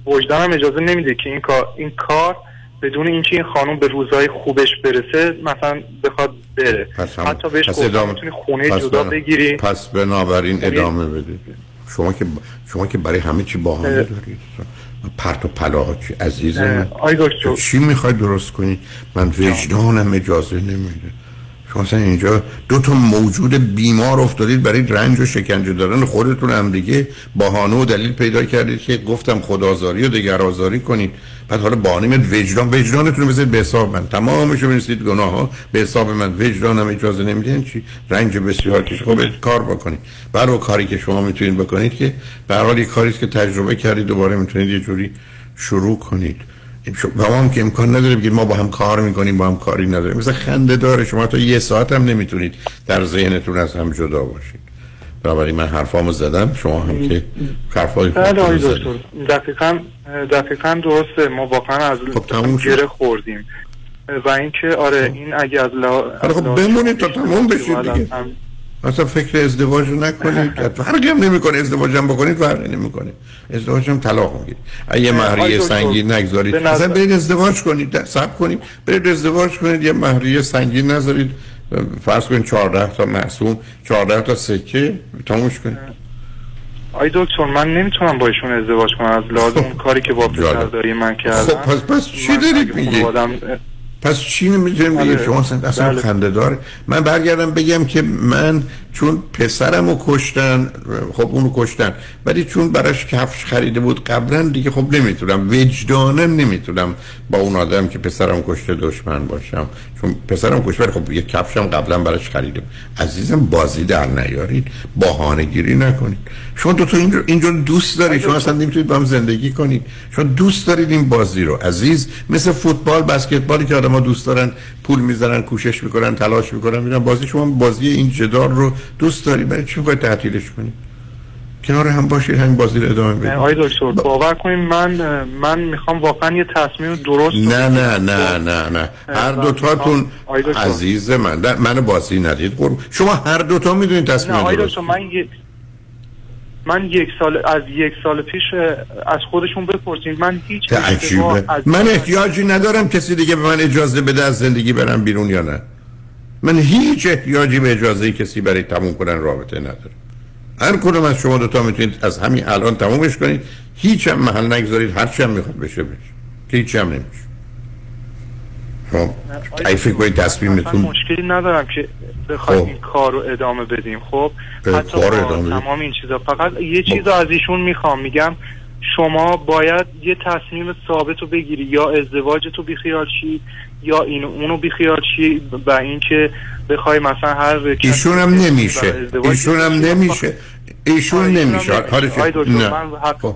وجدانم اجازه نمیده که این کار این کار بدون اینکه این خانم به روزهای خوبش برسه مثلا بخواد بره. پس هم حتی بهش پس گفتم ادامه می‌تونی خونه پس جدا بنا- بگیری. پس بنابراین یعنی- ادامه بدید. شما که شما که برای همه چی باهانه اه. دارید پرت و پلاک عزیز اه، من آی دکتر. چی می‌خواید درست کنید من وجدانم اجازه نمیده. شما اصلا اینجا دو تا موجود بیمار افتادید برای رنج و شکنجه دادن خودتون هم دیگه. بهانه و دلیل پیدا کردید که گفتم خدازاری و دگرآزاری کنید. بعد حالا بهانه میاد وجدان. وجدانتون بذارید به حساب من. تمامش بنویسید گناه ها به حساب من. وجدانم اجازه نمیده یعنی چی؟ رنج بسیار کش. خب کار بکنید. برای کاری که شما می‌تونید بکنید که به هر حال کاری که تجربه کردید دوباره می‌تونید یه جوری شروع کنید. و ما هم که امکان نداره بگید ما با هم کار می‌کنیم با هم کاری نداریم. مثل خنده داره شما تا یه ساعت هم نمی‌تونید در ذهنتون از هم جدا باشید. بنابراین من حرفامو زدم شما هم که حرفای بله خودتون رو زدید. دقیقا دقیقا درسته. ما واقعا از خب. گره خوردیم. و اینکه آره این اگه از لا... حالا خب بمونید تا تموم بشید دیگه. اصلا فکر ازدواج رو نکنید. *laughs* فرقی هم نمی‌کنه ازدواج هم بکنید فرقی نمی‌کنه. ازدواج هم طلاق می‌گیرید. اگه مهریه سنگین نگذارید. اصلا برید ازدواج کنید صبر کنید. برید ازدواج کنید یه مهریه سنگین نذارید. فرض کنید 14 تا معصوم 14 تا سکه تمومش کنید. آی دکتر من نمی‌تونم با ایشون ازدواج کنم. از لحاظ اون کاری که با پسر داری من کردم. خب پس پس چی دارید خانوادم- پس چی نمی‌تونیم؟ بگیم آره. شما اصلا, اصلا بله. خنده داره. من برگردم بگم که من چون پسرم رو کشتن خب اونو کشتن ولی چون براش کفش خریده بود قبلا دیگه خب نمی‌تونم. وجدانم نمی‌تونم با اون آدم که پسرم کشته دشمن باشم. چون پسرم کشته خب یه کفشم قبلا براش خریدم عزیزم بازی در نیارید. بهانه گیری نکنید. شما دو تا اینجا, اینجا دوست دارید. شما اصلا نمی‌تونید با هم زندگی کنید. شما دوست دارید این بازی رو. عزیز مثل فوتبال بسکتبالی که آدم‌ها دوست دارن پول می‌ذارن کوشش می‌کنن تلاش می‌کنن میرن. بازی شما بازی این جدال رو دوست دارید. برای چی می‌خواید تعطیلش کنید؟ کنار هم باشید همین بازی رو ادامه بدید. آقای دکتر باور کنید من من می‌خوام واقعا یه تصمیم درست نه نه نه نه نه. هر دو تاتون. عزیز من. نه، من بازی ندید. شما هر دو تا می‌دونید نه تصمیم آقای درست. دکتر من من یک سال از یک سال پیش از خودشون بپرسید من هیچ از من احتیاجی ندارم کسی دیگه به من اجازه بده از زندگی برم بیرون یا نه. من هیچ احتیاجی به اجازه کسی برای تموم کنن رابطه ندارم. هر کدوم از شما دوتا می‌تونید از همین الان تمومش کنید. هیچ هم محل نگذارید هر چی هم می‌خواد بشه بشه. که هیچ هم نمیشه. شما ای فکر کنید تصمیمتون مشکلی ندارم که بخوایم خب. این کار رو ادامه بدیم. خب حتی کار ادامه. تمام این چیزا فقط یه چیز رو از ایشون می‌خوام میگم. شما باید یه تصمیم ثابت رو بگیری. یا ازدواج تو بیخیال چی یا این اونو بیخیال چی و اینکه بخوای مثلا هر ایشون هم نمیشه. ایشون هم. نمیشه. ایشون نمیشه. حالا من حق-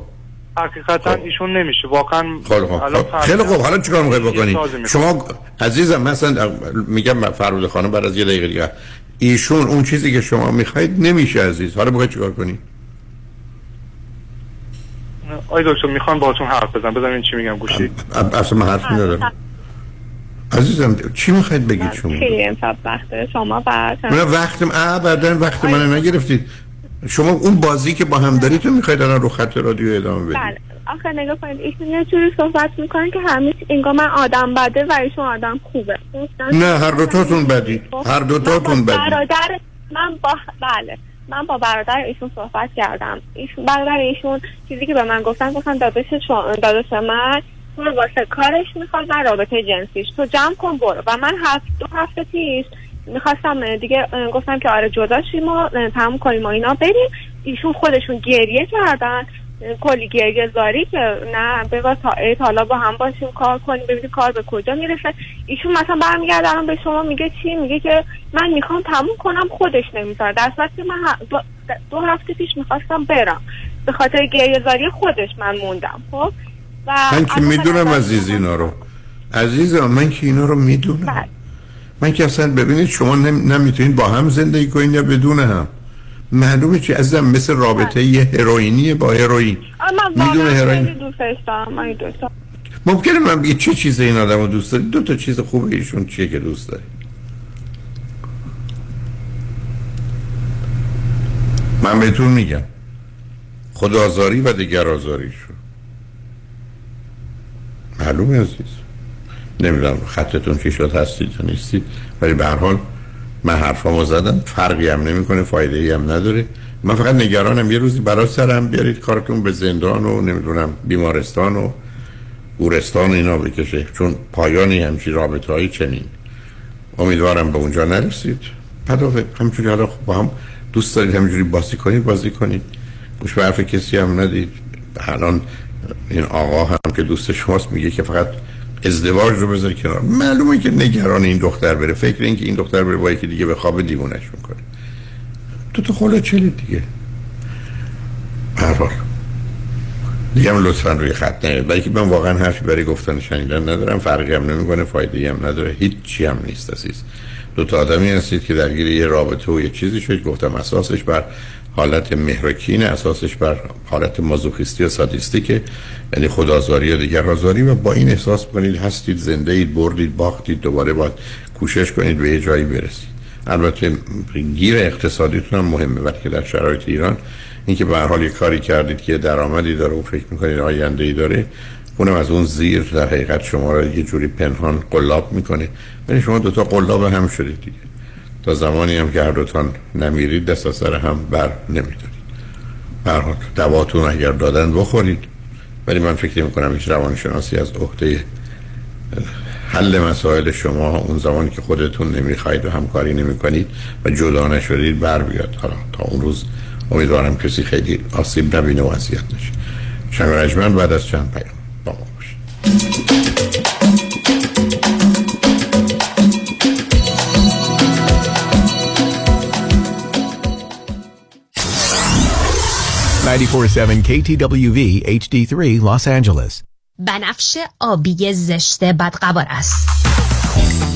حقیقتا ایشون نمیشه. واقعا خب خب خب. خیلی خوب. حالا چیکار می‌خوای بکنی. شما عزیزم مثلا میگم فرود خانم بعد از یه دقیقه دیگه. ایشون اون چیزی که شما می‌خواید نمیشه عزیز. حالا می‌خواید چیکار کنی؟ آقای دکتر می‌خوام باهاتون حرف بزنم. بزنین چی میگم. گوشی. اصلا من حرف ندارم. عزیزم چی می‌خواید بگید شما؟ خیلی امشب وقت شما و من وقتم ابدا وقت من نگرفتید. شما اون بازی که با هم دارید تو می‌خواید الان رو خط رادیو ادامه بدید؟ بله. آخه نگاه کنید ایشون یه جوری صحبت می‌کنن که همیشه انگار من آدم بده و ایشون آدم خوبه. نه هر دوتاتون بدی هر دوتاتون بدی برادر من با بله. من با برادر ایشون صحبت کردم. ایشون برادر ایشون چیزی که به من گفتن گفتن داداش شما- داداش من تو واسه کارش می‌خواد و رابطه جنسیش تو جمع کن برو. و من هفت دو هفته پیش می‌خواستم دیگه گفتم که آره جدا شیم و اه، تموم کنیم و اینا. بریم. ایشون خودشون گریه کردن. کلی گریه زاری که نه تا حالا با هم باشیم کار کنیم ببینیم کار به کجا می‌رسه. ایشون مثلا برمیگرده الان به شما میگه چی؟ میگه که من می‌خوام تموم کنم خودش نمی‌ذاره. در صورتی که من دو, هفته پیش می‌خواستم برم. به خاطر گریه زاری خودش من موندم خب؟ و من که می‌دونم عزیز اینا رو. عزیزم من که اینا رو می‌دونم. بله. من که اصلا ببینید شما نم- نمی‌تونید با هم زندگی کنید یا بدون هم. معلومه چی عزیزم مثل رابطه یه هروئینی با هروئین. می‌دونه هروئین. دوستش دارم. ممکنه من بگید چه چیز این آدم رو دوست دارید دو تا چیز خوبه ایشون چیه که دوست دارید من بهتون میگم. خدازاری و دیگر آزاری شو معلومه عزیز. نمی‌دونم خطتون چی شد هستید یا نیستید ولی به هر حال من حرفامو زدم. فرقی هم نمی‌کنه فایده ای هم نداره. من فقط نگرانم یه روزی برای سرم بیارید کارتون به زندان و نمی‌دونم بیمارستان و گورستان اینا بکشه. چون پایانی همچی رابطه های چنین. امیدوارم به اونجا نرسید. پدافه همجوری حالا خب با هم دوست دارید همجوری بازی کنید بازی کنید. گوش به حرف کسی هم ندید. الان این آقا هم که دوست شماست میگه که فقط ازدواج رو بذاری کنار. معلومه که نگران این دختر بره. فکر این که این دختر بره با یکی دیگه به خواب دیوونش می‌کنه. تو تو خلا چلید دیگه. به هر حال. دیگه هم لطفا روی خط نیاد برای که من واقعا حرفی برای گفتن شنیدن ندارم. فرقی هم نمی‌کنه فایده هم نداره. هیچی هم نیست عزیز. دو تا آدمی هستید که درگیر یه رابطه و یه چیزی شد. گفتم اساسش بر حالت مهرکین اساسش بر حالت مازوخیستی و سادیستیکه یعنی خدازاری و دیگر آزاری و با این احساس کنید هستید زنده اید بردید باختید دوباره باید کوشش کنید به یه جایی برسید. البته گیر اقتصادیتون هم مهمه وقتی که در شرایط ایران اینکه به هر حال یه کاری کردید که درآمدی داره و فکر می‌کنید آینده ای داره اونم از اون زیر در حقیقت شما رو یه جوری پنهان قلاب می‌کنه. ولی شما دوتا قلاب هم شدید دیگه. تا زمانی هم که هر دوتان نمیرید دست از سر هم بر نمیدارید. به هر حال دواتون اگر دادن بخورید. ولی من فکر نمی کنم هیچ روانشناسی از عهده حل مسائل شما اون زمانی که خودتون نمی‌خواید و همکاری نمی‌کنید و جدا نشدید بر بیاد. حالا تا اون روز امیدوارم کسی خیلی آسیب نبینه و اذیت نشه. شنگ بعد از چند پیام با ما باشید. 94.7 KTWV HD3 Los Angeles. بنفش آبی زشت بدقوار است.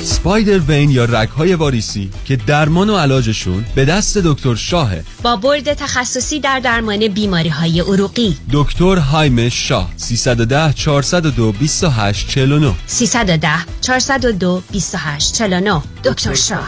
سپایدر وین یا رگهای واریسی که درمان و علاجشون به دست دکتر شاهه. با برد تخصصی در درمان بیماری های عروقی. دکتر هایم شاه 310 402 28 49 310 402 28 49 دکتر شاه.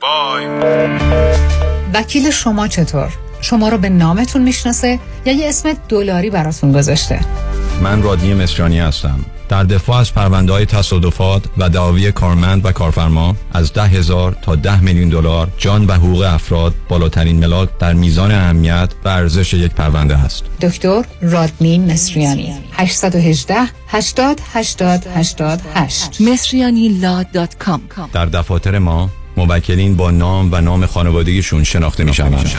بای وکیل شما چطور؟ شما رو به نامتون می‌شناسه یا یه اسم دلاری براتون گذاشته؟ من رادنی مصریانی هستم در دفاع از پرونده های تصادفات و دعاوی کارمند و کارفرما از ده هزار تا ده میلیون دلار جان و حقوق افراد بالاترین ملاک در میزان اهمیت و ارزش یک پرونده است. دکتر رادنی مصریانی 818 80 80 88 مصریانی در دفاتر ما موکلین با نام و نام خانوادگیشون شناخته می شوند.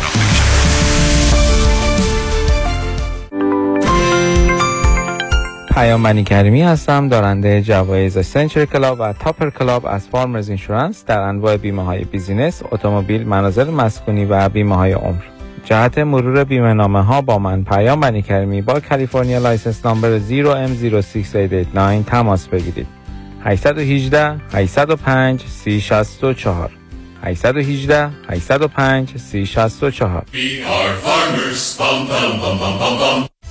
پیام کریمی هستم دارنده جوایز Century Club و Topper Club از Farmers Insurance در انواع بیمه های business، اتومبیل، منازل مسکونی و بیمه های عمر. جهت مرور بیمه نامه ها با من پیام بنی کریمی با California license number 0M06889 تماس بگیرید. 818 805 3064 818 805 3064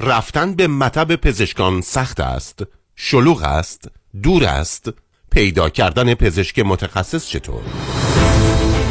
رفتن به مطب پزشکان سخت است شلوغ است دور است. پیدا کردن پزشک متخصص چطور؟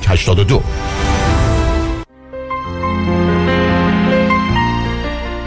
82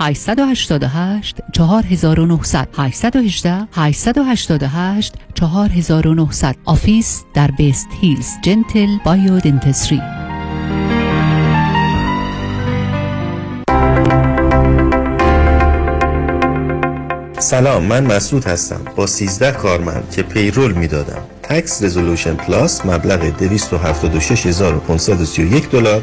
888 4900 818 888 4900 office در West Hills Gentle Biodentistry سلام من مسعود هستم با 13 کارمند که payroll می‌دادم. Tax Resolution Plus مبلغ 276531 دلار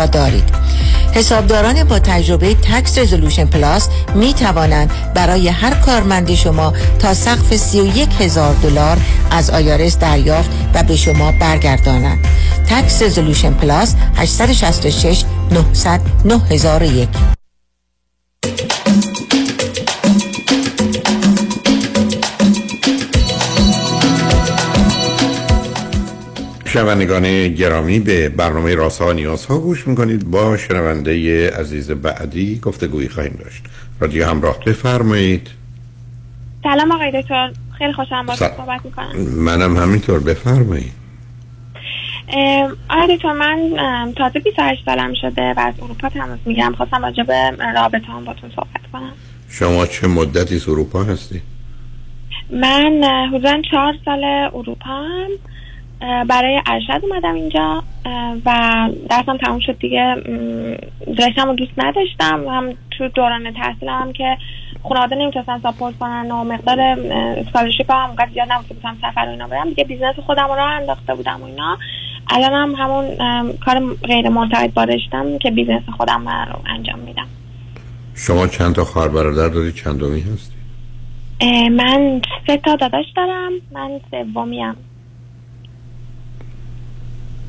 دارید. حسابداران با تجربه Tax Resolution Plus می توانند برای هر کارمند شما تا سقف 31 هزار دلار از IRS دریافت و به شما برگردانند. Tax Resolution Plus 866 900 9001 شنوندگان گرامی به برنامه راسا نیاز ها گوش می‌کنید. با شنونده عزیز بعدی گفتگویی خواهیم داشت. رادیو همراه بفرمایید. سلام آقای دکتر. خیلی خوشم با صحبت می‌کنم. منم همینطور. بفرمایید. آقای دکتر من تازه 28 سالم شده و از اروپا تماس می‌گیرم. خواستم راجع به رابطه هم باتون صحبت کنم. شما چه مدتی از اروپا هستی؟ من حدودا چهار سال اروپام برای ارشد اومدم اینجا و درسم تموم شد دیگه. رشتم رو دوست نداشتم. هم تو دوران تحصیلم هم که خانواده نمی‌تونستن support کنن و مقدار scholarship هم اونقدر زیاد نبود که بتونم سفر و اینا برم. دیگه business خودم رو انداخته بودم و اینا. الان هم همون کار غیر مرتبط با رشتم که business خودم رو انجام میدم. شما چند تا خواهر برادر دارید؟ چندمی هستی؟ اه، من سه تا داداش دارم. من سومیم.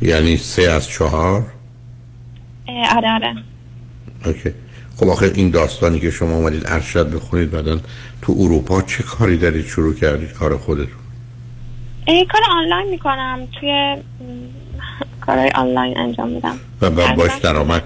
یعنی سه از چهار؟ آره آره. اوکی. خب آخه این داستانی که شما اومدید ارشد بخونید بعدا تو اروپا چه کاری دارید شروع کردید کار خودتون؟ کار آنلاین می‌کنم. توی کارهای آنلاین انجام میدم. و با- باش درآمد.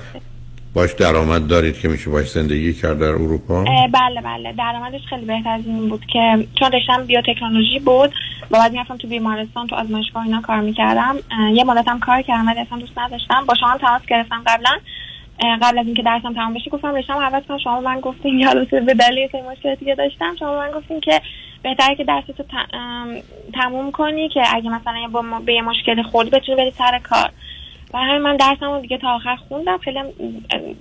باش درآمد دارید که میشه باش زندگی کرد در اروپا؟ بله بله. درآمدش خیلی بهتر از این بود که چون رشتم بیوتکنولوژی بود و بعد می‌رفتم تو بیمارستان تو آزمایشگاه اینا کار می‌کردم. یه مدتم کار کردم ولی اصلا دوست نداشتم. با شما تماس گرفتم قبلا. قبل از اینکه درسم تمام بشه گفتم رشتم عوض کنم شما من گفتین البته به دلیل مشکلاتی که داشتم. شما من گفتین که بهتره که درستو تموم کنی که اگه مثلا به یه مشکل خوردی بتونی بری سر کار. همین من درسم رو دیگه تا آخر خوندم. خیلی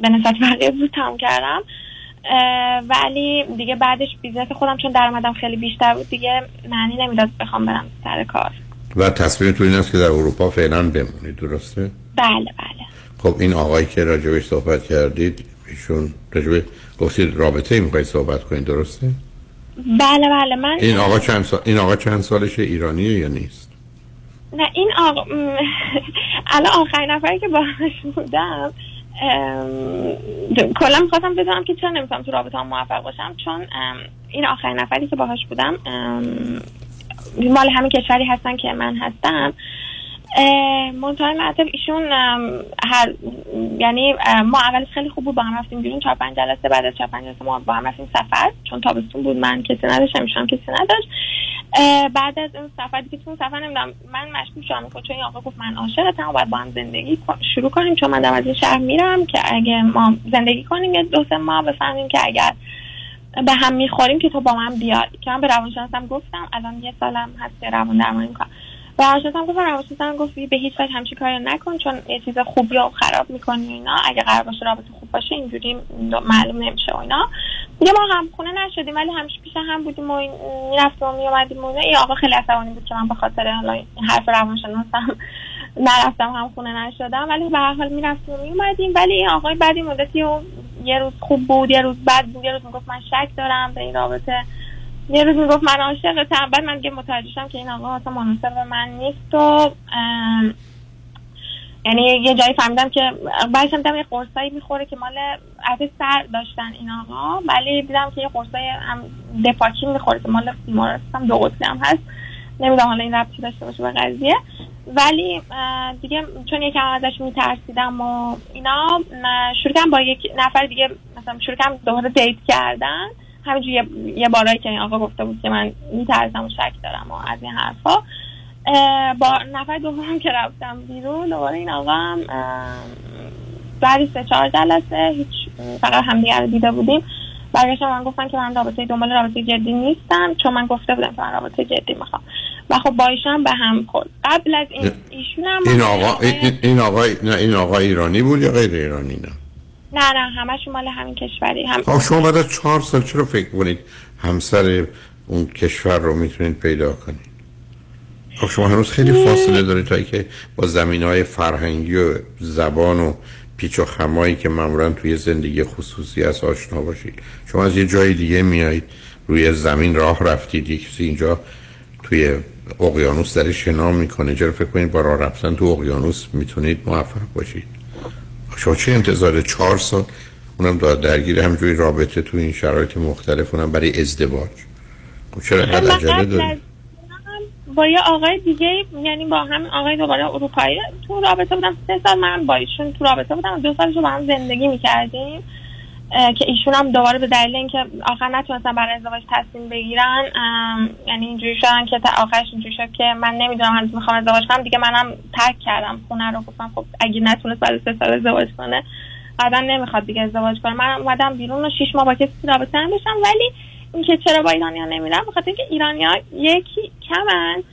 به نسبت بقیه زود تموم کردم. ولی دیگه بعدش business خودم چون درآمدم خیلی بیشتر بود دیگه معنی نمی‌داد بخوام برم سر کار. و تصمیمتون این است که در اروپا فعلا بمونید درسته؟ بله بله. خب این آقایی که راجبش صحبت کردید ایشون راجب گفتید رابطه می‌خواید صحبت کنید درسته؟ بله بله. من این آقا چند سال این آقا چند سالشه؟ ایرانیه یا نیست؟ نه این آقا م، الان آخرین نفری که باهاش بودم کلا می‌خواستم بدونم که چرا نمی‌تونم تو رابطه هم موفق باشم چون این آخرین نفری که باهاش بودم مال همین کشوری هستن که من هستم. منتهای مرتب ایشون هر یعنی ما اولش خیلی خوب بود با هم رفتیم بیرون چهار پنج جلسه بعد از چهار پنج جلسه ما با هم رفتیم سفر چون تابستون بود من کسی نداشتم ایشون کسی نداشت. بعد از اون سفر دیگه تو اون سفر نمی‌دونم. من مشغول شدم. که چون این آقا گفت من عاشقتم باید با هم زندگی شروع کنیم. چون من دارم از این شهر میرم که اگه ما زندگی کنیم یه دو سه ماه بفهمیم که اگر به هم می‌خوریم که تو با من بیاد که من به روانشناسم گفتم. الان یه سالم هست که روان درمانی می‌کنم. به روانشناسم گفتم. روانشناسم گفت به هیچ وجه همچین کاری نکن. چون یه چیز خوبی رو خراب می‌کنی اینا. اگه قرار باشه رابطه خوب باشه اینجوری معلوم نمیشه و اینا. دیگه ما هم خونه نشدیم ولی همیشه پیش هم بودیم و می‌رفتیم و میومدیم و. این آقا خیلی عصبانی بود که من به خاطر حالا حرف روانشناسم *laughs* نرفتم هم خونه نشدم. ولی به هر حال می‌رفتیم و میومدیم ولی این آقای بعد این مدتی و یه روز خوب بود یه روز بد بود. یه روز می‌گفت من شک دارم به این رابطه. یه روز می‌گفت من عاشقتم. بعد من دیگه متوجه شدم که این آقا اصلا مناسب من نیست و یعنی یه جایی فهمیدم که بعدش دیدم یه قرصایی می‌خوره که مال البته سر داشتن این آقا. ولی دیدم که یه قرصای هم دپاکی می‌خوره که مال بیمارست هم دو قطبی هم هست. نمی‌دونم حالا این ربطی داشته باشه به قضیه. ولی دیگه چون یکم ازش میترسیدم و اینا شروع کردم با یک نفر دیگه مثلا شروع کردم دوباره دیت کردن. همینجور یه, بارایی که این آقا گفته بود که من میترسم و شک دارم و از این حرفا. با نفر دوم که رفتم بیرون دوباره این آقا هم اه، بعدی سه چهار جلسه هیچ فقط همدیگه رو دیده بودیم. برگشتم من گفتن که من رابطه دنبال رابطه جدی نیستم چون من گفته بودم که من رابطه جدی می‌خوام. و خب با ایشون به هم خورد. قبل از این ایشون هم این آقا این, این آقا نه این آقا ایرانی بود یا غیر ایرانی نه؟ نه نه همشون مال همین کشوری هم خب شما بعد از چهار سال چرا فکر کنید همسر اون کشور رو می‌تونید پیدا کنید؟ خب شما هنوز خیلی فاصله دارید تا که با زمین های فرهنگی و زبان و پیچ و خمایی که معمولا توی زندگی خصوصی از آشنا باشید شما از یه جای دیگه میایید روی زمین راه رفتید یه کسی اینجا توی اقیانوس در شنا می‌کنه. چرا فکر کنید با راه رفتن تو اقیانوس می‌تونید موفق باشید؟ شما چه انتظار چهار سال اونم داد درگیر همجوری رابطه تو این شرایط مختلف اونم برای ازدواج. خب چرا اینقدر عجله دارید؟ با یه آقای دیگه یعنی با هم آقای دوباره اروپایی تو رابطه بودم. سه سال من با ایشون تو رابطه بودم. دو سالش با هم زندگی می‌کردیم که ایشون هم دوباره به دلیل اینکه آخر نتونستن برای ازدواج تصمیم بگیرن یعنی اینجوری شدن که تا آخرش اینجوری شد که من نمی‌دونم هنوز می‌خوام ازدواج کنم. دیگه منم ترک کردم خونه رو. گفتم خب اگه نتونست بعد سه سال ازدواج کنه قطعا نمی‌خواد دیگه ازدواج کنه. من اومدم بیرون و شیش ماه با کسی رابطه نداشتم. ولی اینکه چرا با ایرانیا نمیرم بخاطر اینکه ایرانیا یکی کمن.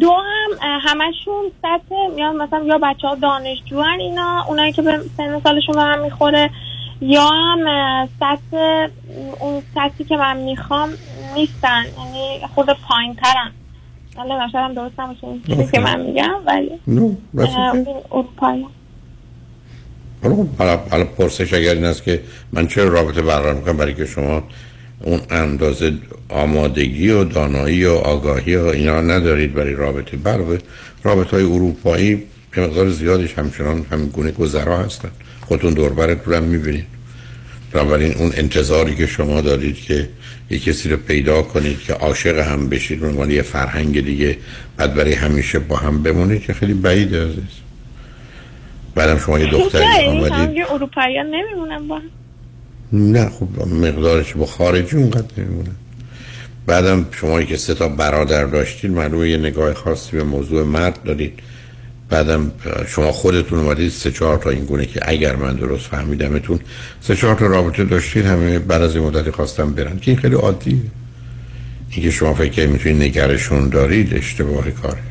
دو هم همشون سطح یا مثلا یا بچه ها دانشجو اینا اونایی که به سن سالشون به هم می‌خوره یا هم سطح اون سطحی که من می‌خوام نیستن یعنی خود پایین ترن حالا هم درست نمیشه چیزی که من میگم ولی اروپایی حالا پرسش اگر این است که من چرا رابطه برقرار می‌کنم برای که شما اون اندازه آمادگی و دانایی و آگاهی و اینا ندارید برای رابطه. برای رابطه های اروپایی به مقدار زیادش همچنان هم گونه گذرا هستن. خودتون دوربرت رو هم می‌بینید. بنابراین اون انتظاری که شما دارید که یه کسی رو پیدا کنید که عاشق هم بشید به یه فرهنگ دیگه بعد برای همیشه با هم بمونید که خیلی بعیده عزیز. بعدم شما یه دختری آمدید. اروپایی نمیمونم با نه خب مقدارش با خارجی اونقدر نمیمونه بعدم شما که سه تا برادر داشتید معلومه یه نگاه خاصی به موضوع مرد دارید بعدم شما خودتون اومدید سه چهار تا این گونه که اگر من درست فهمیدمتون سه چهار تا رابطه داشتید همه بعد از این مدتی خواستم برن. که این خیلی عادیه. اینکه شما فکر می‌تونید نگرشون دارید اشتباه کاره.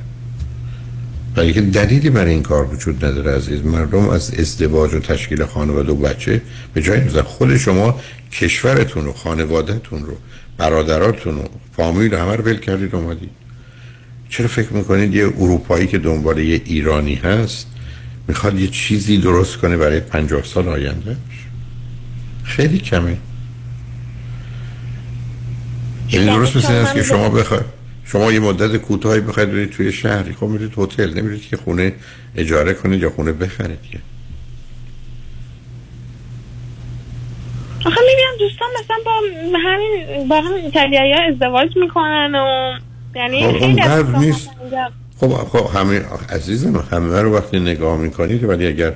ولی که دلیلی برای این کار وجود نداره عزیز. مردم از ازدواج و تشکیل خانواده و بچه به جای میزن خود شما کشورتون و خانوادهتون رو برادراتون و فامیل همه رو بل کردید اومدید. چرا فکر می‌کنید یه اروپایی که دنبال یه ایرانی هست می‌خواد یه چیزی درست کنه برای پنجاه سال آینده؟ خیلی کمه. یعنی درست مثل است که شما بخواید شما یه مدت کوتاهی بخواید برید توی شهری. خب میرید هتل نمیرید که خونه اجاره کنید یا خونه بخرید که. آخه می‌بینم دوستان مثلا با همین با همین ایتالیایی ها ازدواج می‌کنن و یعنی خب خیلی نیست. خب خب همه عزیزم همه رو وقتی نگاه می‌کنید ولی اگر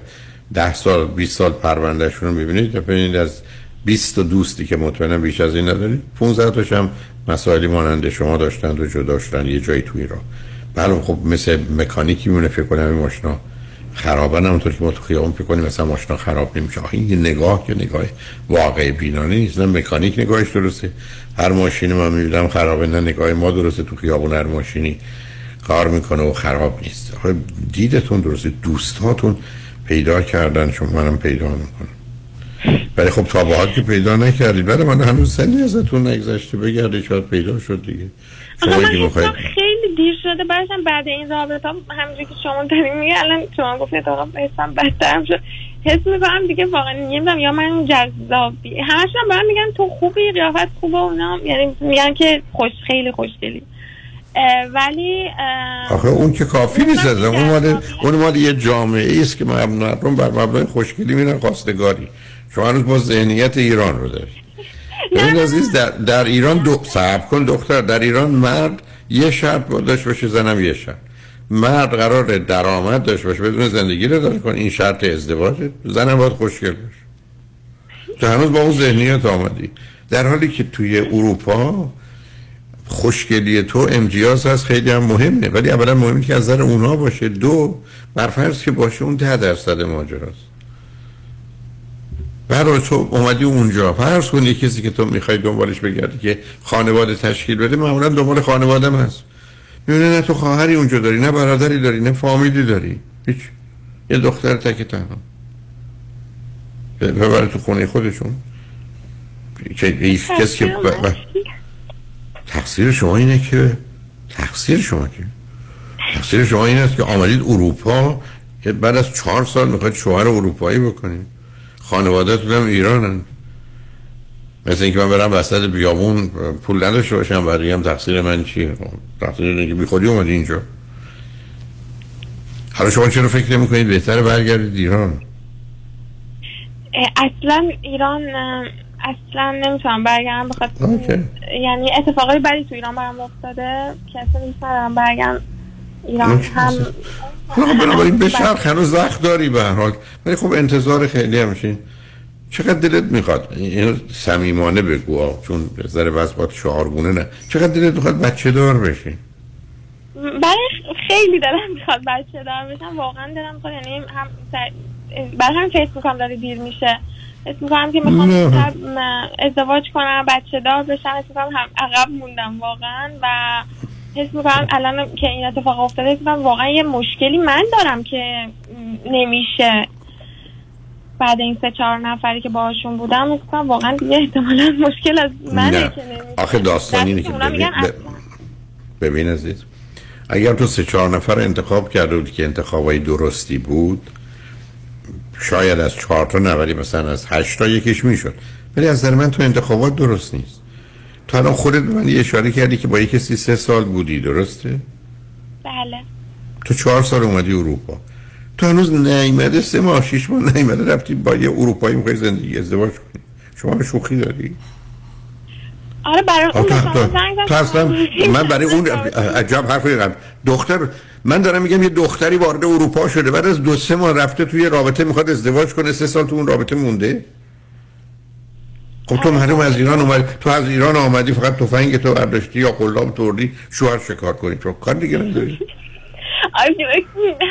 ده سال 20 سال پروندهشون رو می‌بینید ببینید از 20 تا دوستی که مطمئنم بیش از این ندارید 15 تاش هم مسائلی ماننده شما داشتند و جدا شدن یه جایی توی را بله خب مثل مکانیکی میونه فکر کنم این ماشینا خرابن همونطور که ما تو خیابون فکر کنیم مثلا ماشینا خراب نمیشه. این نگاه که نگاه واقعی بینانه نیست. نه مکانیک نگاهش درسته. هر ماشینی من می‌بینم خرابه نه نگاه ما درسته. تو خیابون هر ماشینی کار می‌کنه و خراب نیست. دیدتون درسته. دوستاتون پیدا کردن شما منم پیدا می‌کنم. ولی خب تا که پیدا نکردید ولی من هنوز سنی ازتون نگذشته. بگردید شاید پیدا شد دیگه. شما من خیلی دیر شده. بعدم بعد این رابطه همونجوری که شما داریم میگه الان شما گفتید آقا حسم بدترم شد. حس می‌کنم دیگه واقعا نمی‌دونم یا من جذابی همشون هم من میگن تو خوبی قیافت خوبه اونا یعنی میگن که خوش خیلی خوشگلی. ولی آخه اون که کافی نیست اون مال اون مال یه جامعه است که مردم بر مبنای خوشگلی میرن خواستگاری. شما هنوز با ذهنیت ایران رو دارید. ببین عزیز در, در ایران دو صاحب کن دختر. در ایران مرد یه شرط باید داشت باشه زنم یه شرط. مرد قرار درآمد داشت باشه بدون زندگی رو داره کن. این شرط ازدواج زنم باید خوشگل باشه. تو هنوز با اون ذهنیت آمدی. در حالی که توی اروپا خوشگلی تو امتیاز هست خیلی هم مهمه. ولی اولا مهمه که از نظر اونا باشه. دو برفرض که باشه اون ده درصد ماجراست. برای تو اومدی اونجا. فرض کن یه کسی که تو می‌خوای دنبالش بگردی که خانواده تشکیل بده معمولا دنبال خانواده هست. میونه نه تو خواهری اونجا داری نه برادری داری نه فامیلی داری. هیچ. یه دختر تک تنها. ببره تو خونه خودشون. که کسی که ب... ب... تقصیر شما اینه که تقصیر شما که تقصیر شما این است که آمدید اروپا که بعد از چهار سال می‌خواید شوهر اروپایی بکنید. خانوادهتون هم ایرانن. مثل اینکه من برم وسط بیابون پول نداشته باشم بعد هم تقصیر من چیه؟ تقصیر اینه که بی خودی اومدی اینجا. حالا شما چرا فکر نمی کنید بهتره برگردید ایران؟ اصلا ایران اصلا نمی‌تونم برگردم بخاطر یعنی اتفاقای بدی تو ایران برام افتاده که اصلا نیست برگردم ایران هم حالا بنابراین به شرخ هنوز وقت داری به هر حال. ولی خب انتظار خیلی همشین چقدر دلت می‌خواد؟ اینو صمیمانه بگو چون به ذره وضعات شعارگونه نه. چقدر دلت می‌خواد بچه دار بشی برای خیلی دلم می‌خواد بچه دار بشم. واقعا دلم می‌خواد یعنی هم برای هم فیس می‌کنم داره دیر میشه. حس می‌کنم که می‌خوام ازدواج کنم بچه دار بشم می‌کنم هم عقب موندم واقعا. و حس می‌کنم الان که این اتفاق افتاده حس می‌کنم واقعا یه مشکلی من دارم که نمیشه بعد این سه چهار نفری که باهاشون بودم می‌کنم واقعا دیگه احتمالا مشکل از منه نه. که نمیشه. آخه داستان اینه که ببین, ببین عزیز اگر تو سه چهار نفر انتخاب کرده بودی که انتخابای درستی بود شاید از چهار تا نه ولی مثلا از هشت تا یکیش می‌شد. ولی از نظر من تو انتخابات درست نیست. تو الان خودت من یه اشاره کردی که با یه کسی سه سال بودی درسته؟ بله. تو چهار سال اومدی اروپا. تو هنوز نیمده سه ماه شیش ماه نیمده رفتی با یه اروپایی می‌خوای زندگی ازدواج کنی. شما به شوخی داری؟ آره برای اون تو اصلا من برای اون *laughs* عجب حرف قبل دختر من دارم میگم یه دختری وارد اروپا شده بعد از دو سه ماه رفته توی رابطه می‌خواد ازدواج کنه سه سال تو اون رابطه مونده؟ خب تو معلوم از ایران اومدی تو از ایران آمدی فقط تفنگ تو برداشتی یا قلاب توردی شوهر شکار کنی. تو کار دیگه نداری. *laughs*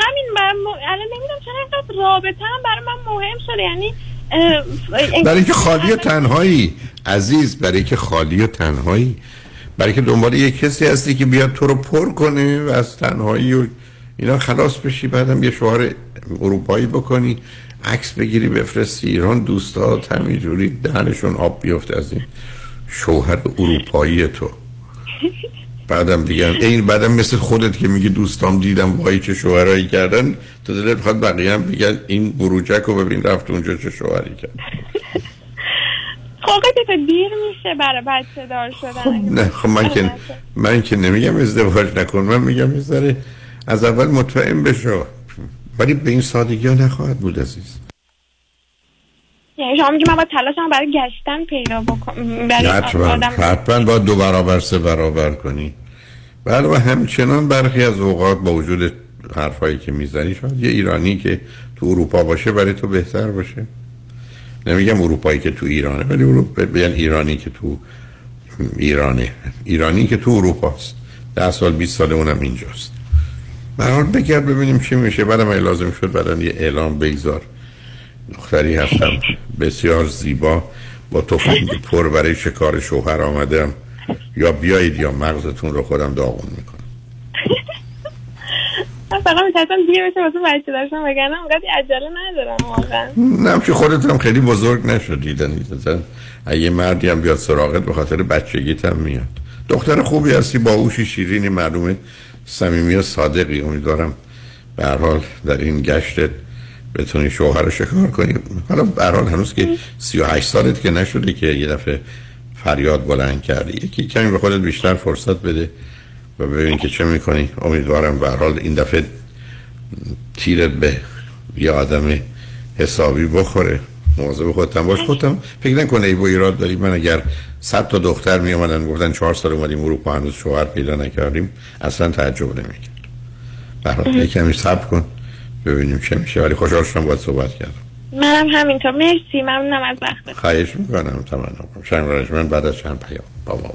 همین من الان نمی‌دونم چرا اینقدر رابطه هم برای من مهم شده. یعنی برای که خالی و تنهایی عزیز برای که خالی و تنهایی. برای که دنبال یه کسی هستی که بیاد تو رو پر کنه و از تنهایی و اینا خلاص بشی بعدم یه شوهر اروپایی بکنی. عکس بگیری بفرستی. ایران دوستات همینجوری دهنشون آب بیفته از این شوهر اروپایی تو. بعدم دیگه این بعدم مثل خودت که میگی دوستام دیدم وای چه شوهرایی کردن تو دلت بخواد بقیه هم بگن این بروجک رو ببین رفت اونجا چه شوهری کرد. خب دیر میشه برای بچه دار شدن. خب نه خب من که من که نمیگم ازدواج نکن من میگم می‌ذاره از اول مطمئن بشو. ولی به این سادگی ها نخواهد بود عزیز. یعنی شما میگی من باید تلاشم برای گشتن پیدا بکنم حتما حتما باید دو برابر سه برابر کنی. بله و همچنان برخی از اوقات با وجود حرفایی که می‌زنی شاید یه ایرانی که تو اروپا باشه برای تو بهتر باشه. نمیگم اروپایی که تو ایرانه ولی اروپا بیان ایرانی که تو ایرانه. ایرانی که تو اروپاست. ده سال 20 سال اونم اینجاست. برحال بگرد ببینیم چی میشه. بعدم اگه لازم شد بعدم یه اعلام بگذار. دختری هستم بسیار زیبا با تفنگ پر برای شکار شوهر آمدم. یا بیایید یا مغزتون رو خودم داغون می‌کنم. فقط میترسم دیگه بشه واسه بچه داشتم وگرنه اونقدر عجله ندارم واقعا. نه که خودت هم خیلی بزرگ نشدی اگه مردی هم بیاد سراغت به خاطر بچگیت هم میاد. دختر خوبی هستی با اوشی شیرینی معلومه. صمیمی و صادقی. امیدوارم به حال در این گشتت بتونی شوهر رو شکار کنی. حالا به حال هنوز که 38 سالت که نشده که یه دفعه فریاد بلند کردی. یکی کمی به خودت بیشتر فرصت بده و ببین که چه می‌کنی. امیدوارم به حال این دفعه تیرت به یه آدم حسابی بخوره. مواظب خودتم باش. خودم فکر نکنه ای با ایراد داری. من اگر صد تا دختر می اومدن گفتن چهار سال اومدیم اروپا هنوز شوهر پیدا نکردیم. اصلا تعجب نمی‌کرد. برای کمی صبر کن ببینیم چه میشه. ولی خوشحال شدم باید صحبت کردم. منم همینطور. مرسی. ممنونم از وقتت. خواهش می‌کنم. تمنا. کنم شنگ من بعد از چند پیام با ما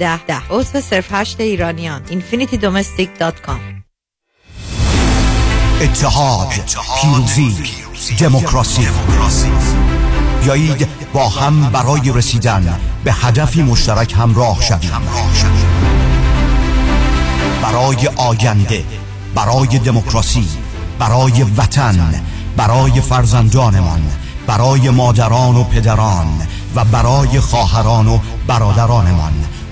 10 10 عضو صرف 8 ایرانیان. infinitydomestic.com اتحاد پیروزی دموکراسی. بیایید با هم برای رسیدن به هدفی مشترک همراه شویم. برای آینده برای دموکراسی برای وطن برای فرزندانمان برای مادران و پدران و برای خواهران و برادرانمان.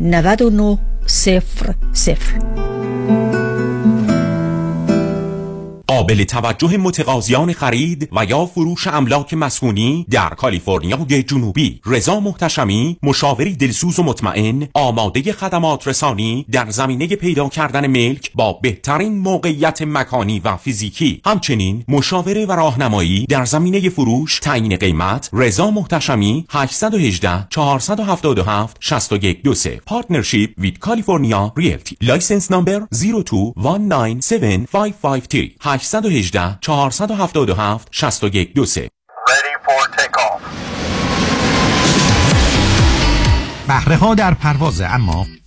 99 صفر صفر. قابل توجه متقاضیان خرید و یا فروش املاک مسکونی در کالیفرنیای جنوبی. رضا محتشمی مشاوری دلسوز و مطمئن آماده خدمات رسانی در زمینه پیدا کردن ملک با بهترین موقعیت مکانی و فیزیکی. همچنین مشاوره و راهنمایی در زمینه فروش تعیین قیمت رضا محتشمی 818 477 6123 partnership with California Realty. License number 021975553 818 477 6123 بهره ها در پرواز اما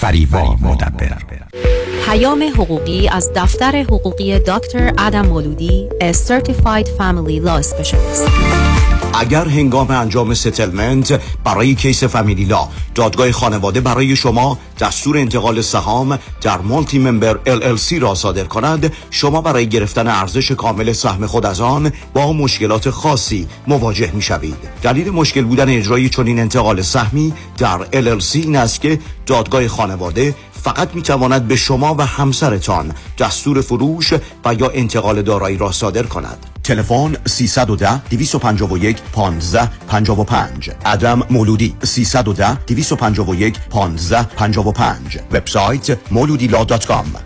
فریبا مدبر. پیام حقوقی از دفتر حقوقی دکتر ادم مولودی A Certified Family Law Specialist. اگر هنگام انجام settlement برای case family law دادگاه خانواده برای شما دستور انتقال سهام در multi-member LLC را صادر کند شما برای گرفتن ارزش کامل سهم خود از آن با مشکلات خاصی مواجه می شوید. دلیل مشکل بودن اجرای چنین انتقال سهمی در LLC این است که دادگاه خانواده فقط می تواند به شما و همسرتان دستور فروش و یا انتقال دارایی را صادر کند. تلفن 310 251 15 55 ادم مولودی 310 251 15 55 وبسایت مولودیلا.com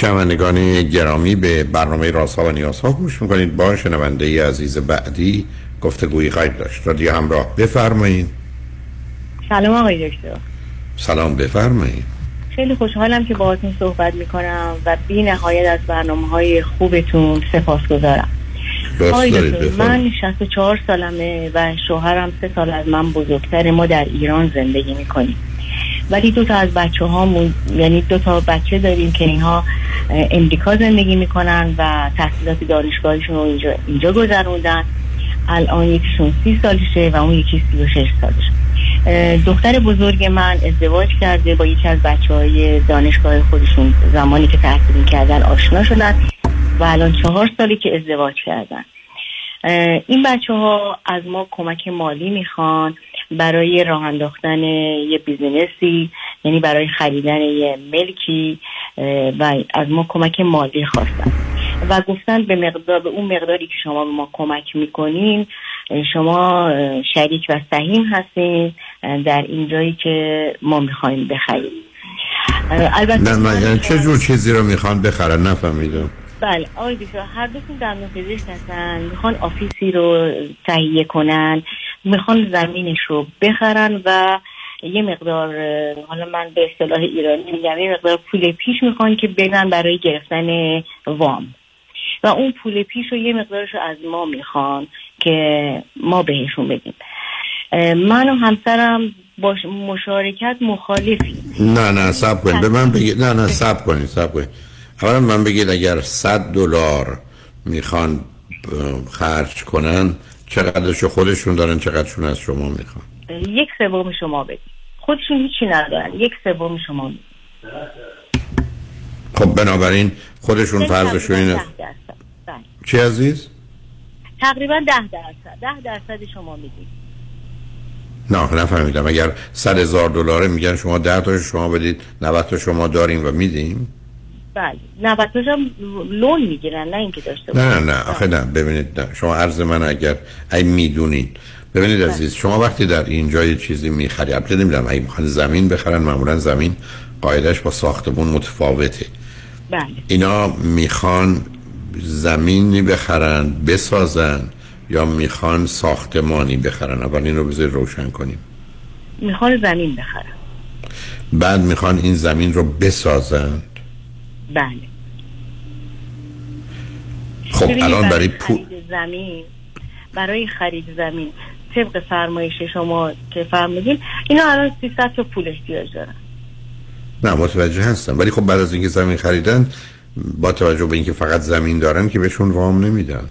شنوندگان گرامی به برنامه راسا و نیاسا گوش می‌کنید. با شنونده ای عزیز بعدی گفتگویی خواهید داشت. رادیو همراه بفرمایید. سلام آقای دکتر. سلام بفرمایید. خیلی خوشحالم که باهاتون صحبت می‌کنم و بی نهایت از برنامه های خوبتون سپاس گذارم من 64 سالمه و شوهرم سه سال از من بزرگتر ما در ایران زندگی می‌کنیم. ولی دو تا از بچه هامون یعنی دو تا بچه داریم که اینها امریکا زندگی می‌کنن و تحصیلات دانشگاهیشون رو اینجا, اینجا گذروندن. الان یکیشون سی سالشه و اون یکی سی و شش سالشه. دختر بزرگ من ازدواج کرده با یکی از بچه های دانشگاه خودشون. زمانی که تحصیل کردن آشنا شدن و الان چهار سالی که ازدواج کردن. این بچه ها از ما کمک مالی می‌خوان. برای راه انداختن یه business ی یعنی برای خریدن یه ملکی و از ما کمک مالی خواستن. و گفتن یه مقدار به اون مقداری که شما به ما کمک می‌کنین شما شریک و سهیم هستین در این جایی که ما می‌خوایم بخریم. البته نه یعنی چه جور چیزی رو می‌خوان بخرن؟ نفهمیدم. بله آقای دکتر هر دوتون در پزشک هستن می‌خوان office ی رو تهیه کنن. می‌خوان زمینش رو بخرن و یه مقدار حالا من به اصطلاح ایرانی میگم یه مقدار پول پیش می‌خوان که بدن برای گرفتن وام. و اون پول پیش رو یه مقدارش رو از ما می‌خوان که ما بهشون بدیم. من و همسرم با مشارکت مخالفی نه نه سب کنید. من بگید. نه نه سب کنید سب کنید. اولا من بگید اگر 100 دلار می‌خوان خرج کنن چقدرشو خودشون دارن چقدرشون از شما می‌خوان؟ یک سوم شما بدید خودشون هیچی ندارن یک سوم شما بدید خب بنابراین خودشون فرضشون اینه. بله. چی عزیز؟ تقریبا ده درصد. ده درصد شما می‌دید نه نفهمیدم. اگر صد هزار دلاره میگن شما ده تا شما بدید 90 تا شما داریم و میدیم. بله. 90 هم لون می‌گیرن نه اینکه داشته نه نه نه. آخه نه. ببینید نه. شما عرض من اگر ای می‌دونید. ببینید بله. عزیز شما وقتی در اینجا یه چیزی می‌خری البته نمی‌دونم اگه می‌خوان زمین بخرن معمولا زمین قاعدش با ساختمون متفاوته. بله. اینا می‌خوان زمینی بخرن بسازن یا می‌خوان ساختمانی بخرن؟ اول این رو بذار روشن کنیم. می‌خوان زمین بخرن. بعد می‌خوان این زمین رو بسازن. بله. خب الان برای پول زمین برای خرید زمین طبق فرمایش شما که فرمودین اینا الان 300 تا پول احتیاج دارن. نه متوجه هستم. ولی خب بعد از اینکه زمین خریدن با توجه به اینکه فقط زمین دارن که بهشون وام نمیدن.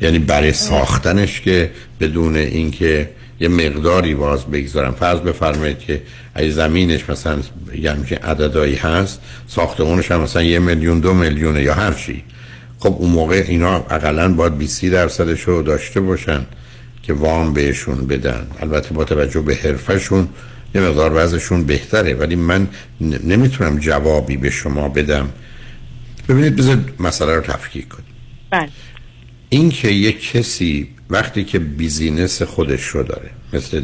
یعنی برای ساختنش که بدون اینکه یه مقداری باز بگذارم. فرض بفرمایید که ای زمینش مثلا یعنی که عددایی هست ساختمونش هم مثلا یه میلیون دو میلیونه یا هر چی. خب اون موقع اینا اقلا باید 20 درصدش رو داشته باشن که وام بهشون بدن. البته با توجه به حرفشون یه مقدار وضعشون بهتره. ولی من نمی‌تونم جوابی به شما بدم. ببینید بذار مسئله رو تفکیک کنیم. بله. این که یک کسی وقتی که بیزینس خودش رو داره مثل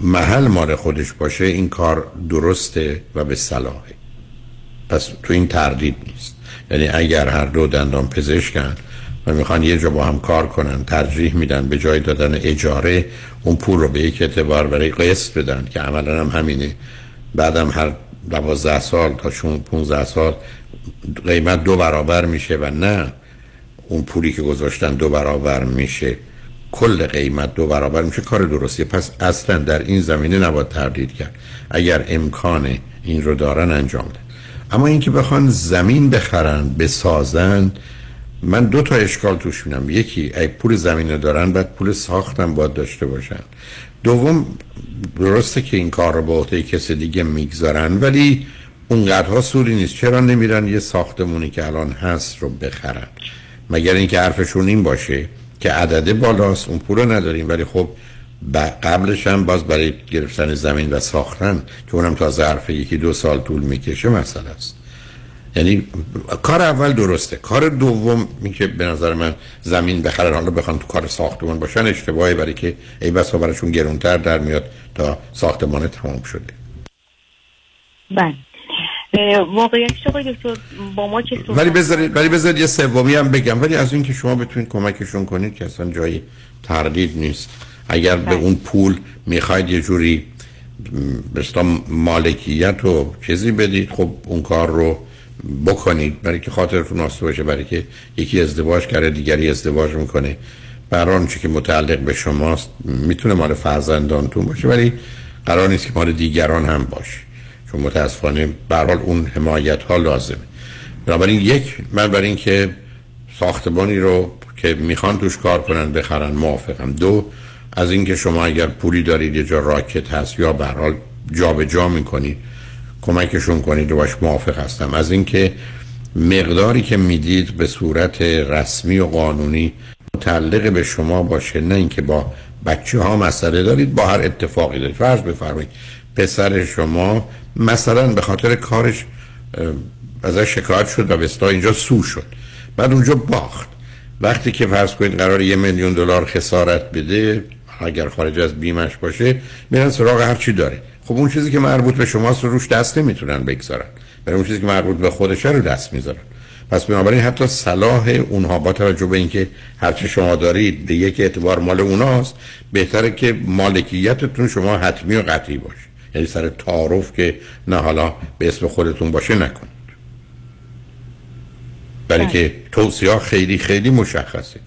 محل مال خودش باشه این کار درسته و به صلاحه. پس تو این تردید نیست. یعنی اگر هر دو دندان پزشکن و می‌خوان یه جا با هم کار کنن ترجیح میدن به جای دادن اجاره اون پول رو به یک اعتبار برای قسط بدن که عملا هم همینه. بعدم هر دوازده سال تا چون 15 سال قیمت دو برابر میشه و نه. اون پولی که گذاشتن دو برابر میشه. کل قیمت دو برابر میشه. کار درستیه. پس اصلا در این زمینه نباید تردید کرد. اگر امکان این رو دارن انجام ده اما اینکه بخوان زمین بخرن بسازن من دو تا اشکال توش میدم یکی ای پول زمین دارن بعد پول ساختم باید داشته باشن. دوم درسته که این کار رو به عهده کسی دیگه می‌گذارن ولی اونقدرها سوری نیست. چرا نمیرن یه ساختمونی که الان هست رو بخرن؟ مگر اینکه حرفشون این باشه که عدده بالاست اون پول رو نداریم. ولی خب قبلش هم باز برای گرفتن زمین و ساختن که اونم تا ظرف یکی دو سال طول می‌کشه مسئله است. یعنی کار اول درسته. کار دوم این که به نظر من زمین بخرن حالا بخوان تو کار ساختمان باشن اشتباهی برای که ای بسا براشون گرونتر در میاد تا ساختمان تمام شده. بله. واقعیت دکتر با ما ولی بذارید ولی بذارید یه سومی هم بگم. ولی از اینکه شما بتونید کمکشون کنید که اصلا جایی تردید نیست. اگر به بله. اون پول می‌خواید یه جوری به مالکیت و چیزی بدید خب اون کار رو بکنید. برای که خاطرتون آسوده باشه برای که یکی ازدواج کرده دیگری ازدواج می‌کنه. برای که متعلق به شماست می‌تونه مال فرزندانتون باشه ولی قرار نیست که مال دیگران هم باشه. چون متاسفانه برحال اون حمایت ها لازمه. بنابراین یک من برای اینکه ساختمانی رو که می‌خوان توش کار کنن بخرن موافقم. دو از اینکه شما اگر پولی دارید یه جا راکت هست یا به حال جابجا می‌کنید کمکشون کنید و باش موافق هستم. از اینکه مقداری که می‌دید به صورت رسمی و قانونی متعلق به شما باشه نه اینکه با بچه ها مسئله دارید با هر اتفاقی دارید. فرض بفرمایید پسر شما مثلا به خاطر کارش ازش شکایت شد و بستا اینجا سو شد. بعد اونجا باخت. وقتی که فرض کنید قرار یه میلیون دلار خسارت بده اگر خارج از بیمش باشه میرن سراغ هر چی داره. خب اون چیزی که مربوط به شماست رو روش دست نمی‌تونن بگذارن. برای اون چیزی که مربوط به خودشه رو دست می‌ذارن. پس بنابراین حتی صلاح اونها با توجه به اینکه هرچی شما دارید به یک اعتبار مال اوناست بهتره که مالکیتتون شما حتمی و قطعی باشه. یعنی سر تعارف که نه حالا به اسم خودتون باشه نکنید. برای بله. که توصیه خیلی خیلی مشخصه.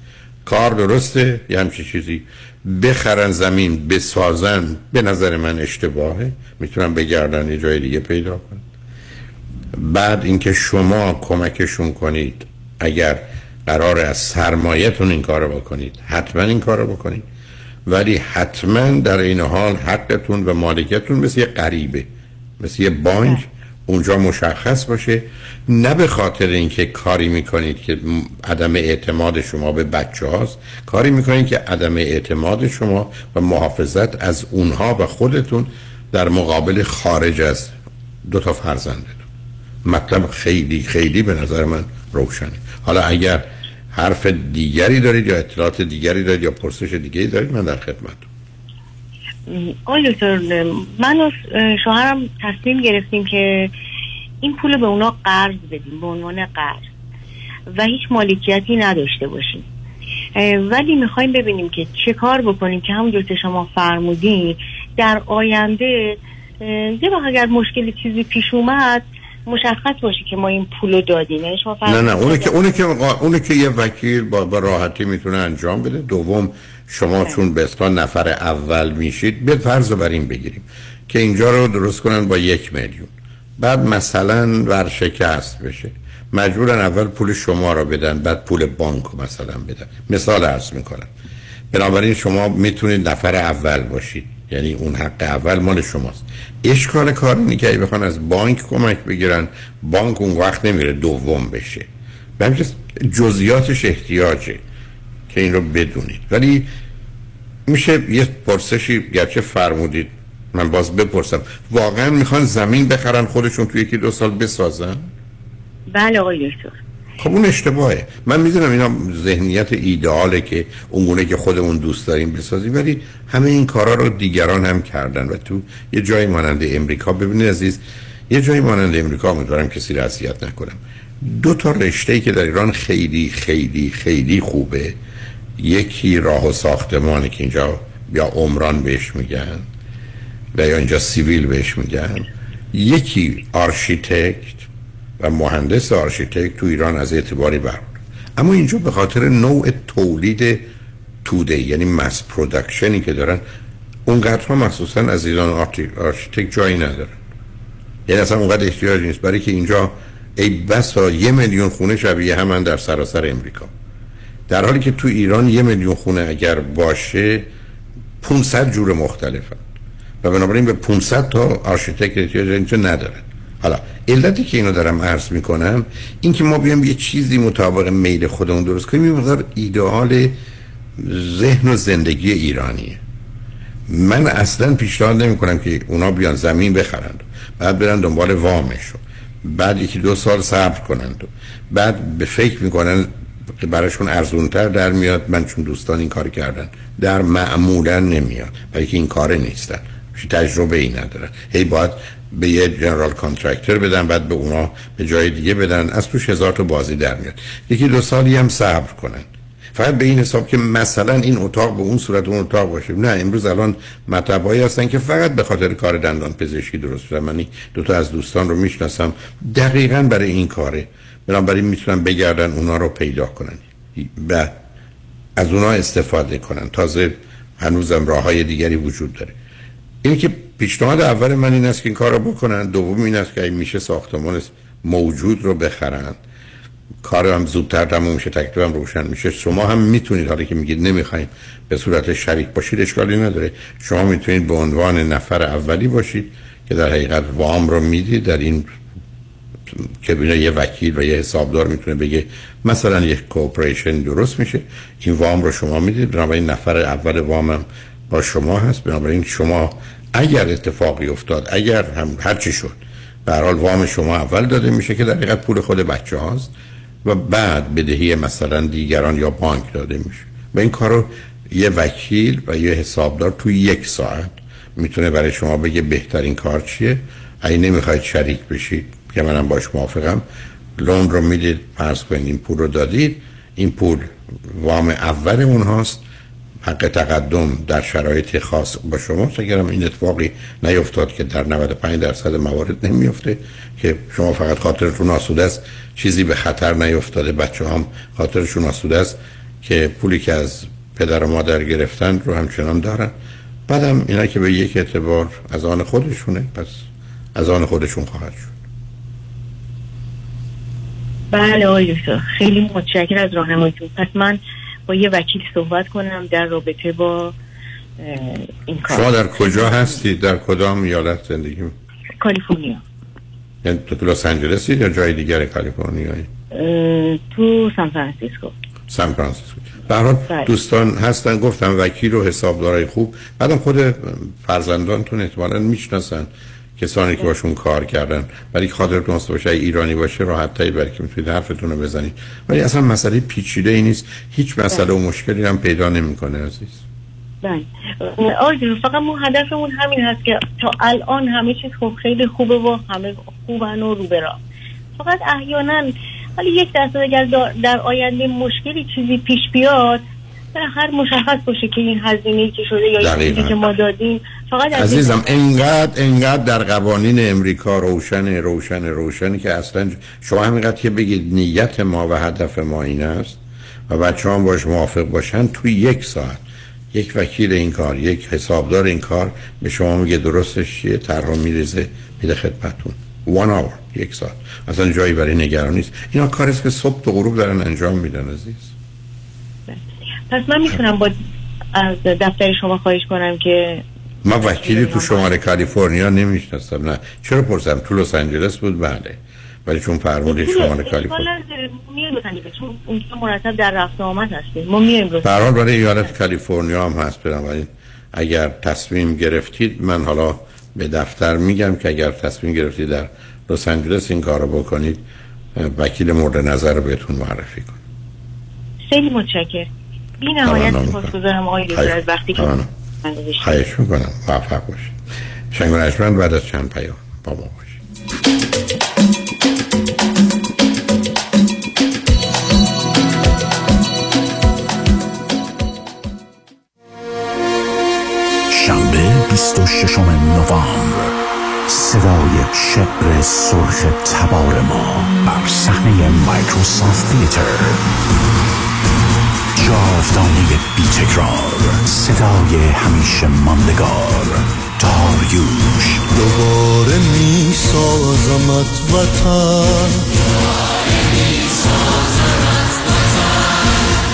کار درسته یه همچی چیزی. بخرن زمین بسازن به نظر من اشتباهه. می‌تونم بگردن یه جای دیگه پیدا کنن. بعد اینکه شما کمکشون کنید اگر قرار از سرمایهتون این کار رو بکنید حتما این کار رو بکنید. ولی حتما در این حال حقتون و مالکتون مثل یه قریبه مثل یه بانک اونجا مشخص باشه. نه به خاطر اینکه کاری می‌کنید که عدم اعتماد شما به بچه هاست کاری می‌کنید که عدم اعتماد شما و محافظت از اونها و خودتون در مقابل خارج از دو تا فرزندتون. مطلب خیلی خیلی به نظر من روشنه. حالا اگر حرف دیگری دارید یا اطلاعات دیگری دارید یا پرسش دیگری دارید؟ من در خدمت آقای دکتر من و شوهرم تصمیم گرفتیم که این پول به اونا قرض بدیم به عنوان قرض. و هیچ مالکیتی نداشته باشیم. ولی می‌خوایم ببینیم که چه کار بکنیم که همون که شما فرمودین در آینده یه اگر مشکلی چیزی پیش اومد مشخص باشه که ما این پولو دادیم. یعنی شما نه نه اونه که اونه که اونه که یه وکیل با, با راحتی می‌تونه انجام بده. دوم شما چون به نفر اول میشید به فرض بر این بگیریم که اینجا رو درست کنن با یک میلیون. بعد مثلا ورشکست بشه. مجبورن اول پول شما رو بدن بعد پول بانک مثلا بدن. مثال عرض می‌کنن بنابراین شما می‌تونید نفر اول باشید. یعنی اون حق اول مال شماست. اشکال کار اینه که بخوان از بانک کمک بگیرن بانک اون وقت نمیره دوم بشه. به جزئیاتش احتیاجه که این رو بدونید. ولی میشه یه پرسشی گرچه فرمودید من باز بپرسم. واقعا می‌خوان زمین بخرن خودشون توی یکی دو سال بسازن؟ بله آقای دکتر. خب اون اشتباهه. من می‌دونم اینا ذهنیت ایدئاله که اونگونه که خودمون دوست داریم بسازیم ولی همه این کارا رو دیگران هم کردن و تو یه جایی مانند امریکا ببینید عزیز یه جایی مانند امریکا امیدوارم کسی رو اذیت نکنم. دو تا رشته که در ایران خیلی خیلی خیلی خوبه. یکی راه و ساختمانی که اینجا یا عمران بهش میگن و یا اینجا سیویل بهش میگن. یکی architect و مهندس architect تو ایران از اعتباری بر اما اینجا به خاطر نوع تولید توده یعنی mass production ی که دارن اونقدر مخصوصا از ایران architect جایی ندارن. یعنی اصلا اونقدر احتیاج نیست برای که اینجا ای بسا یه میلیون خونه شبیه همان در سراسر امریکا. در حالی که تو ایران یه میلیون خونه اگر باشه 500 جور مختلفن. و بنابراین به 500 تا architect اینجا ندارن. حالا علتی که اینو دارم عرض می‌کنم این که ما بیام یه چیزی مطابق میل خودمون درست کنیم این مقدار ایدئال ذهن و زندگی ایرانیه. من اصلا پیشنهاد نمی کنم که اونا بیان زمین بخرند بعد برن دنبال وامش بعد یکی دو سال صبر کنند و بعد به فکر می‌کنن براشون ارزونتر در میاد من چون دوستان این کار کردن در معمولا نمیاد. برای که این کار نیستن. تجربه ای ندارن. هی باید به یه جنرال کانترکتر بدن بعد به اونا به جای دیگه بدن. از توش هزار تا بازی در میاد. یکی دو سالی هم صبر کنن. فقط به این حساب که مثلا این اتاق به اون صورت اون اتاق باشه. نه امروز الان مطبایی هستن که فقط به خاطر کار دندان پزشکی درست شدن. من دو تا از دوستان رو می‌شناسم. دقیقا برای این کاره. بنابراین می‌تونن بگردن اونا رو پیدا کنن. و از اونا استفاده کنن. تازه هنوزم راه های دیگری وجود داره. این که پیشنهاد اول من این است که این کار رو بکنن. دوم این است که میشه ساختمان موجود رو بخرن. کار هم زودتر تموم میشه تکلیف هم روشن میشه. شما هم می‌تونید حالا که میگید نمی‌خوایم به صورت شریک باشید اشکالی نداره. شما می‌تونید به عنوان نفر اولی باشید که در حقیقت وام رو می‌دید. در این که یه وکیل و یه حسابدار می‌تونه بگه مثلا یک کوپریشن درست میشه. این وام رو شما می‌دید. بنابراین نفر اول وامم با شما هست. بنابراین شما اگر اتفاقی افتاد اگر هم هر چی شد به حال وام شما اول داده میشه که در حقیقت پول خود بچه هاست و بعد بدهی مثلا دیگران یا بانک داده میشه. و این کارو یه وکیل و یه حسابدار توی یک ساعت می‌تونه برای شما بگه بهترین کار چیه. اگه نمی‌خواید شریک بشید که منم باش موافقم لون رو می‌دید فرض کنید این پول رو دادید این پول وام اول اونهاست حق تقدم در شرایط خاص با شما. اگرم این اتفاقی نیفتاد که در 95 درصد موارد نمیفته که شما فقط خاطرتون آسوده است. چیزی به خطر نیفتاده. بچه هم خاطرشون آسوده است که پولی که از پدر و مادر گرفتن رو همچنان دارن. بعدم اینا که به یک اعتبار از آن خودشونه پس از آن خودشون خواهد شد. بله آقای خیلی متشکر از راهنماییتون. پس من با یه وکیل صحبت کنم در رابطه با این کار. شما در کجا هستید در کدام ایالت زندگی؟ کالیفرنیا. یعنی تو لس آنجلسی یا جای دیگر کالیفرنیا تو سان فرانسیسکو. سان فرانسیسکو. به بله. دوستان هستن گفتم وکیل و حسابدارای خوب. بعدم خود فرزندانتون احتمالاً می‌شناسن. کسانی که باشون کار کردن. ولی خاطرتون هست باشه ایرانی باشه راحت تایی برای که می‌تونید حرفتون رو بزنید. ولی اصلا مسئله پیچیده ای نیست. هیچ مسئله و مشکلی هم پیدا نمی‌کنه عزیز. بله. آرزو فقط ما هدفمون همین هست که تا الان همه چیز خوب خیلی خوبه و همه خوبن و رو برا فقط احیانا ولی یک درصد اگر در آینده مشکلی چیزی پیش بیاد هر مشخص باشه که این هزینه که شده یا چیزی که ما دادیم فقط عزیزم انقدر انقدر در قوانین امریکا روشن روشن روشنی که اصلا شما همینقدر که بگید نیت ما و هدف ما این است و بچه هم باش موافق باشن توی یک ساعت یک وکیل این کار یک حسابدار این کار به شما میگه درستش چیه؟ طرح میریزه میده خدمتون وان آور یک ساعت. اصلا جایی برای نگران نیست. اینا کاری که صبح تا غروب دارن انجام میدن عزیز. پس من می‌تونم با از دفتر شما خواهش کنم که ما وکیلی تو شماره کالیفرنیا نمی‌شناسم نه. چرا پرسم تو لس آنجلس بود؟ بله. ولی چون فرمودید شماره کالیفرنیا اون مرتب در رفت آمد هستیم. ما میایم برای ایالت کالیفرنیا هم هست ولی اگر تصمیم گرفتید من حالا به دفتر میگم که اگر تصمیم گرفتید در لس آنجلس این کارو بکنید وکیل مورد نظر رو بهتون معرفی کن خیلی متشکرم. بی نهایت سپاسگزارم آقای از وقتی که خواهش می‌کنم. موفق باشید. شنگ بعد از چند پیام با ما باشید. شنبه 26 نوامبر. صدای شعر سرخ تبار ما بر صحنه مایکروسافت تیتر. جاودانه بی تکرار صدای همیشه ماندگار. داریوش. دوباره می سازمت وطن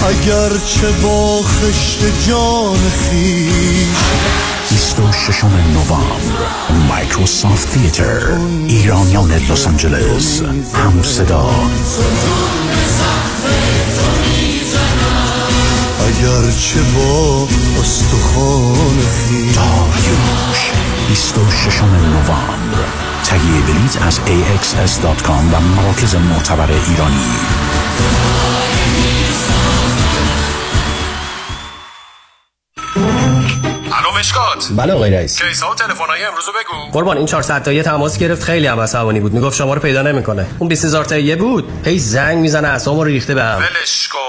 اگر چه با خشت جان خیش. 26 نوامبر مایکروسافت تیتر ایرانیان لس آنجلس. هم صدا. اگر چه با استخوان خیش. داریوش 26 نوامبر. تهیه بلیت از axs.com و مراکز معتبر ایرانی. مشکات. بله آقای رئیس. کیسا و تلفن‌های امروزو بگو. قربان این 400 تایی تماس گرفت خیلی هم عصبانی بود. می‌گفت شما رو پیدا نمی‌کنه. اون 20000 تایی بود. هی زنگ می‌زنه اعصابمو رو ریخته بهم ولش کن.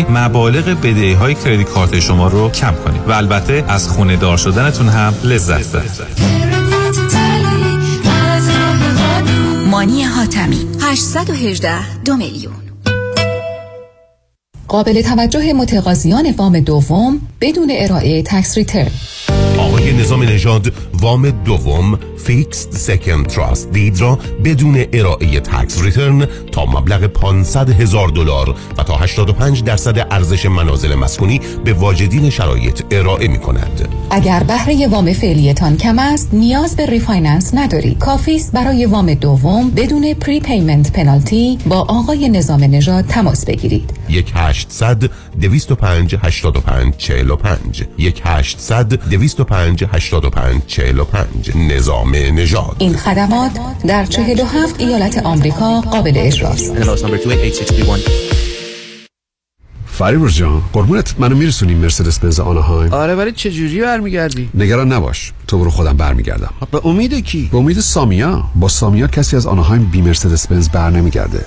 مبالغ بدهی های کردیت کارت شما رو کم کنیم و البته از خونه دار شدنتون هم لذت ببرید. مانی حاتمی 818 دو میلیون. قابل توجه متقاضیان وام دوم بدون ارائه تکس ریترن آقای نظام نژاد وام دوم fixed second trust deed را بدون ارائه tax return تا مبلغ 500 هزار دلار و تا 85 درصد ارزش منازل مسکونی به واجدین شرایط ارائه می کند. اگر بهره وام فعلیتان کم است نیاز به refinance ندارید کافی است برای وام دوم بدون prepayment penalty با آقای نظام نژاد تماس بگیرید. 1 800 205 85 45 1 800 205 85 45 نظام نژاد. این خدمات در 47 ایالت آمریکا قابل اجراست. فریبرز جان قربونت منو میرسونی مرسدس بنز آنهایم آره ولی چه جوری برمیگردی؟ نگران نباش تو برو خودم برمیگردم. به امید کی؟ به امید سامیا. با سامیا کسی از آنهایم بی مرسدس بنز بر نمیگرده.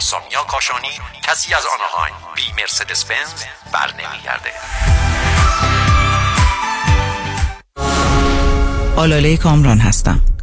سامیا کاشانی کسی از آنهایم بی مرسدس بنز بر نمیگرده. آلاله کامران هستم.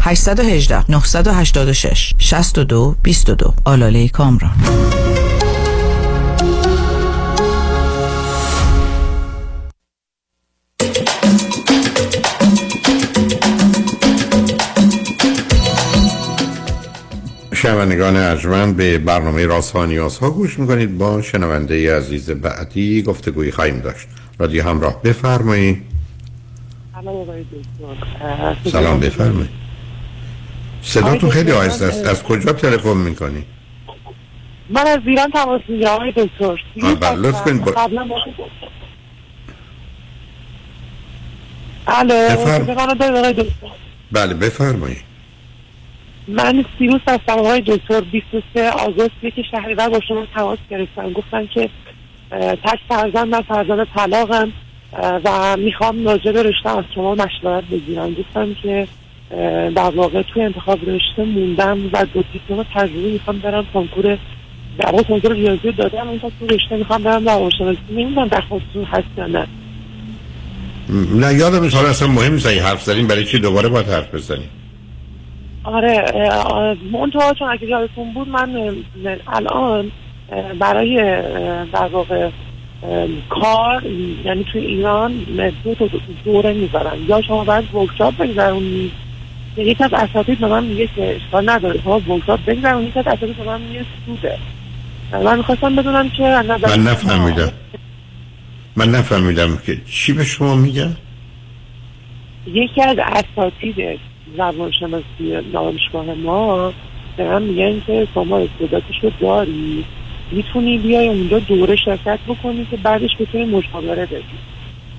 818 986 62 22 آلاله کامران. شنوندگان ارجمند به برنامه راسانیاس ها گوش می‌کنید. با شنونده عزیز بعدی گفتگوی خواهیم داشت. رادیو همراه بفرمایید. سلام بفرمایید. صداتون خیلی آهسته است. از کجا تلفن می‌کنی؟ من از ایران تماس می‌گیرم آقای دکتر. بله لطف کنید. با... بفرم. بله بفرمایید. من سیروس هستم آقای دکتر. 23 آگوست یک شهری با شما تماس گرفتم. گفتن که تک فرزند من فرزند طلاقم و می‌خوام راجع به رشته از شما مشورت بگیرم. گفتم که در واقع توی انتخاب رشته موندم و دو دیپلم تجربه می‌خوام برم کنکور در واقع کنکور ریاضی دادم اون تو رشته می‌خوام برم روانشناسی نمی‌دونم در خصوص هست یا نه. نه یادم حالا اصلا مهم نیست. حرف زدیم برای چی دوباره باید حرف بزنیم؟ آره منتها چون اگه یادتون بود من الان برای در واقع کار یعنی توی ایران دو تا دوره می‌ذارن یا شما باید ورکشاپ بگذرونید یکی از اساتید به من میگه که اشکال نداره. شما ورکشاپ بگذرونید یکی از اساتید به من میگه سوده. من می‌خواستم بدونم که من نفهمیدم. من نفهمیدم که چی به شما میگن؟ یکی از اساتید زبانشناسی دانشگاه ما به من میگن که شما استعدادش رو داری. می‌تونی بیای اونجا دوره شرکت بکنی که بعدش بتونی مشاوره بدی.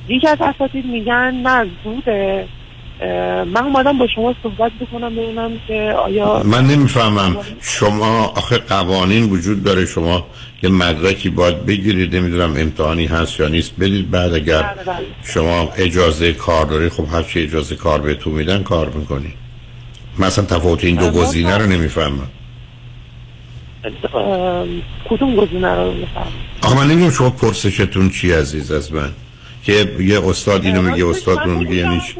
یکی از اساتید میگن نه زوده من اومدم با شما صحبت بکنم ببینم که آیا من نمی‌فهمم. شما آخه قوانین وجود داره. شما یه مدرکی باید بگیرید. نمی‌دونم امتحانی هست یا نیست. بدید بعد اگر بله، بله. شما اجازه کار داری خب هر چی اجازه کار بهتون میدن کار می‌کنی. مثلا تفاوت این دو گزینه رو نمی‌فهمم. کدوم گزینه رو می‌فهمم؟ آخه من نمی‌دونم شما پرسشتون چی عزیز از من؟ که یه استاد اینو میگه استاد اونو میگه یعنی چی؟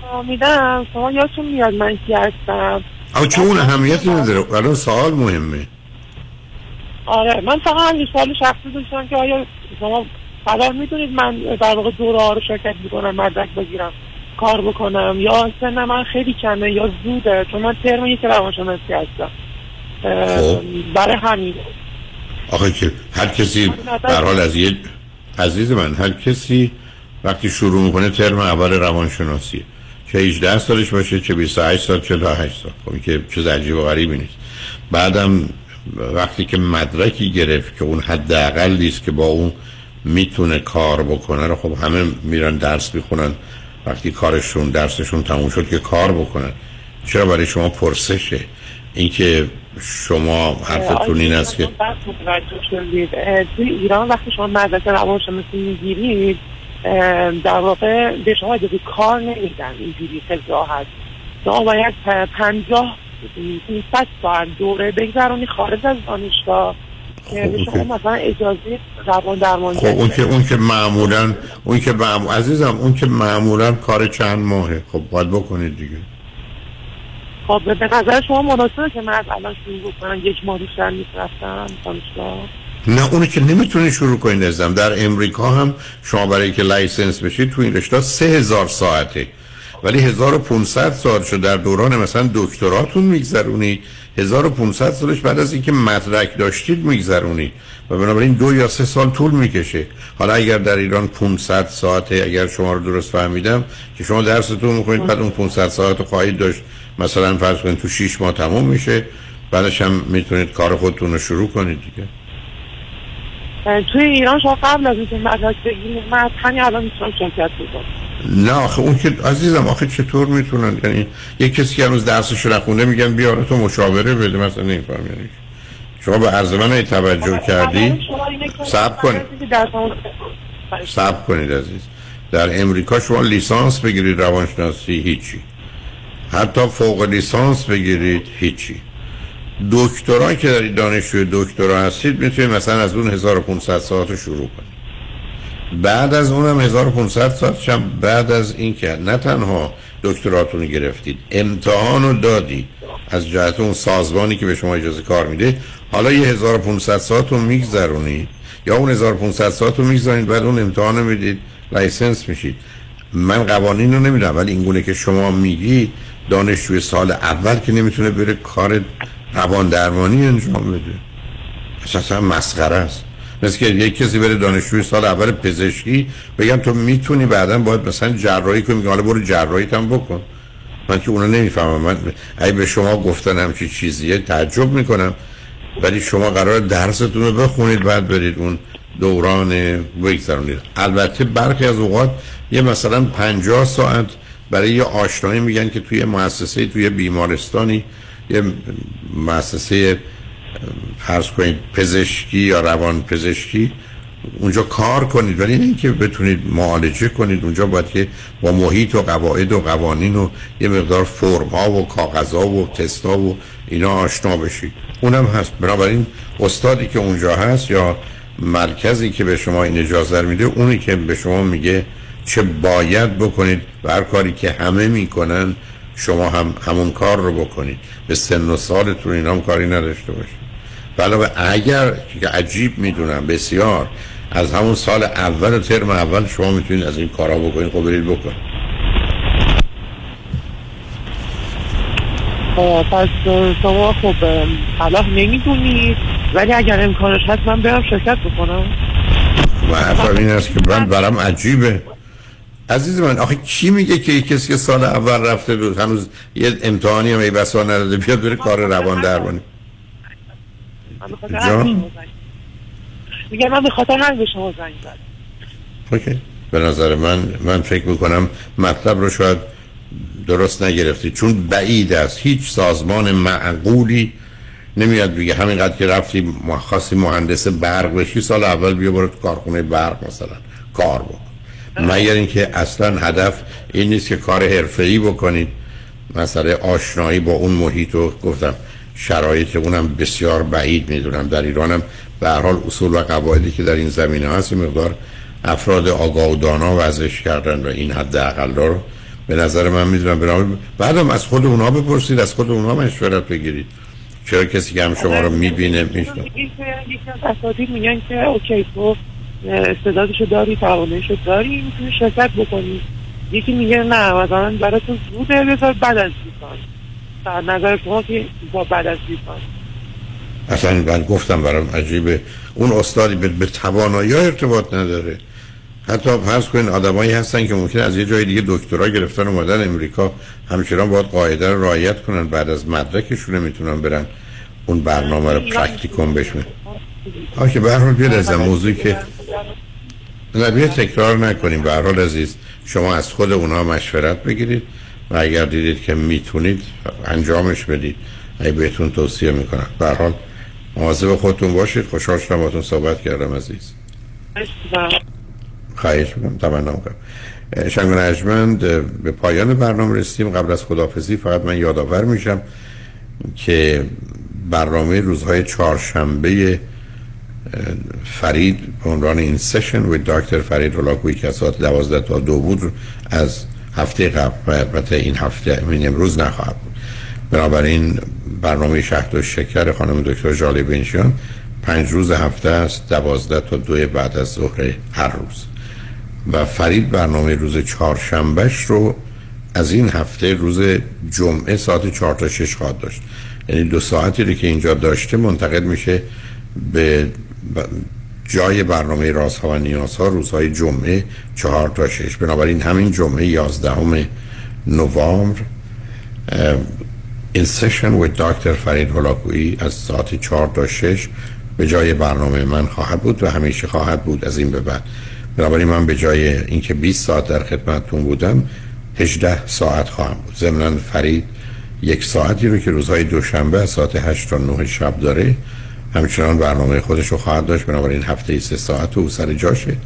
شما میدم شما یادتون میاد من کی هستم؟ اما چون اون اهمیتی نداره. الان سوال مهمه. آره من فقط همین سوال شخصی داشتم که آیا شما صلاح می‌دونید من در واقع دوره ها رو شرکت می‌کنم مدرک بگیرم کار بکنم یا سن من خیلی کمه یا زوده؟ چون من ترم یک روانشناسی هستم. خب. برای همین. آخه که هر کسی در حال از یه عزیز من هر کسی وقتی شروع می‌کنه ترم اول روانشناسی چه 18 سالش باشه چه 28 سال 48 سال. خب که چه عجیب و غریبی نیست. بعدم وقتی که مدرکی گرفت که اون حداقل است که با اون می‌تونه کار بکنه رو خب همه میرن درس می‌خونن. وقتی کارشون درسشون تموم شد که کار بکنن. چرا برای شما پرسشه؟ اینکه شما حرفتون این است که توی ایران وقتی شما مدرک روانشناسی می‌گیرید در واقع به شما اجازه کار نمیدن اینجوری خیلی راحت. شما باید پنجاه 500 ساعت دوره بگذرونی خارج از دانشگاه. که شما مثلا اجازه روان درمان خب اون که اون که معمولا اون که معمول عزیزم اون که معمولا کار چند ماهه. خب باید بکنید دیگه. خب به نظر شما مناسبه که من از الان شروع بکنم یک ماه بیشتر نیست رفتم دانشگاه؟ نه اونی که نمی‌تونی شروع کنید ازم در امریکا هم شما برای که license بشید تو این رشته سه هزار ساعته. ولی 1500 ساعت شد. در دوران مثلا دکتراتون میگذرونید. 1500 ساعتش بعد از اینکه مدرک داشتید میگذرونید. و بنابراین دو یا سه سال طول می‌کشه. حالا اگر در ایران 500 ساعته اگر شما رو درست فهمیدم که شما درستون می‌کنید بعد اون 500 ساعت رو خواهید داشت. مثلا فرض کنید تو 6 ماه تموم میشه بعدش هم می‌تونید کار خودتون رو شروع کنید دیگه. توی ایران شما قبل از اینکه مدرک بگیرید من همین الان می‌تونم شرکت بکنم. نه آخه اون که عزیزم آخه چطور می‌تونن؟ یعنی یک کسی که هنوز درسش نخونده میگن بیا تو مشاوره بده مثلا نمیفهم یعنی شما به عرض من توجه کردی؟ صبر کنید. صبر کنید عزیز. در امریکا شما لیسانس بگیرید روانشناسی هیچی. حتی فوق لیسانس بگیرید هیچی. دکترا که در دانشجوی دکترا هستید می‌تونید مثلا از اون 1500 ساعت رو شروع کنید. بعد از اونم 1500 ساعت هم بعد از این که نه تنها دکتراتون گرفتید امتحان رو دادید. از جهت اون سازمانی که به شما اجازه کار میده حالا یه 1500 ساعت رو میگذرونید. یا اون 1500 ساعت رو می‌گذارید بعد اون امتحان رو می‌دید license میشید. من قوانین رو نمی‌دونم ولی اینگونه که شما میگی دانشجوی سال اول که نمی‌تونه بره کار روان درمانی انجام بده. اصلا مسخره است. مثل که یک کسی بره دانشجوی سال اول پزشکی بگم تو می‌تونی بعدا باید مثلا جراحی کنی حالا برو جراحی هم بکن. من که اونو نمی‌فهمم. من اگه به شما گفتن همچی چیزیه تعجب می‌کنم. ولی شما قرار درستون رو بخونید بعد برید اون دوران بگذرونید. البته برخی از اوقات یه مثلا 50 ساعت برای یه آشنایی میگن که توی مؤسسه توی بیمارستانی یه مؤسسه فرض کنید پزشکی یا روان پزشکی اونجا کار کنید. ولی نه که بتونید معالجه کنید. اونجا باید که با محیط و قواعد و قوانین و یه مقدار فرم ها و کاغذ ها و تستا و اینا آشنا بشید. اونم هست. بنابراین استادی که اونجا هست یا مرکزی که به شما این اجازه میده اونی که به شما میگه چه باید بکنید و هر کاری که همه می‌کنن شما هم همون کار رو بکنید. به سن و سالتون اینا هم کاری نداشته باشید. علاوه اگر که عجیب می‌دونم بسیار از همون سال اول ترم اول شما می‌تونید از این کارا بکنید خب برید بکنید پس شما خب صلاح نمی‌دونید ولی اگر امکانش هست من برم شرکت بکنم. و حرف این است که من برام عجیبه. عزیز من آخه کی میگه که کسی که سال اول رفته بود هنوز یه امتحانی هم ای بسا نداده بیاد بره کار روان درمانی؟ جان؟ میگه من به خاطر همین به شما زنگ اوکی. به نظر من من فکر می‌کنم مطلب رو شاید درست نگرفتی چون بعید است. هیچ سازمان معقولی نمیاد بگه همینقدر که رفتی خاصی مهندس برق بشی سال اول بیا برو کارخونه برق مثلا کار بکن. مگر اینکه اصلا هدف این نیست که کار حرفه‌ای بکنید مسئله آشنایی با اون محیط رو گفتم شرایط اونم بسیار بعید می‌دونم در ایرانم به هر حال اصول و قواعدی که در این زمینه هست مقدار افراد آگاه و دانا وضعش کردن و این حد اقل رو به نظر من می‌دونم برام بعدم از خود اونها بپرسید از خود اونها مشورت بگیرید چرا کسی که هم شما رو می‌بینه میشنه یکی از اساتید میگن که اوکی تو استعدادشو داری تواناییشو داری می‌تونی شرکت بکنی. یکی میگه نه مثلا براتون زوده بذار بعد از در نظر شما که با بعد از لیسانس اصلا من گفتم برام عجیبه. اون استادی به, به توانایی ارتباط نداره. حتی فرض کنین آدمایی هستن که ممکن از یه جای دیگه دکترا گرفتن اومدن امریکا همچنان باید قاعده رو رعایت کنن. بعد از مدرکشون می‌تونن برن اون برنامه رو پرکتیکوم بشن. آکه به هر حال بیاد از موضوعی که نه تکرار نکنیم. به حال عزیز شما از خود اونا مشورت بگیرید و اگر دیدید که می‌تونید انجامش بدید. اگه بهتون توصیه می‌کنم. به حال مواظب خودتون باشید. خوشحال شدم باتون صحبت کردم عزیز. خواهش می‌کنم. تمنا می‌کنم. شنگ نجمند به پایان برنامه رسیدیم. قبل از خدافزی فقط من یادآور میشم که برنامه روزهای چهارشنبه فرید به عنوان این سشن و دکتر فرید هلاکویی که ساعت 12 تا دو بود از هفته قبل و البته این هفته این امروز نخواهد بود. بنابراین برنامه شهد و شکر خانم دکتر جالی بنشیان پنج روز هفته است دوازده تا دو بعد از ظهر هر روز. و فرید برنامه روز چهارشنبهش رو از این هفته روز جمعه ساعت چهار تا شش خواهد داشت. یعنی دو ساعتی رو که اینجا داشته منتقل میشه به جای برنامه راست ها و نیاز ها روزهای جمعه چهار تا شش بنابراین همین جمعه یازدهم نوامبر این سشن و دکتر فرید هلاکویی از ساعت چهار تا شش به جای برنامه من خواهد بود و همیشه خواهد بود از این به بعد. بنابراین من به جای اینکه 20 ساعت در خدمتتون بودم 18 ساعت خواهم بود. ضمن فرید یک ساعتی رو که روزهای دوشنبه از ساعت 8 تا 9 شب داره همچنان برنامه خودش رو خواهد داشت بنابراین هفته سه ساعت و سر جاشه.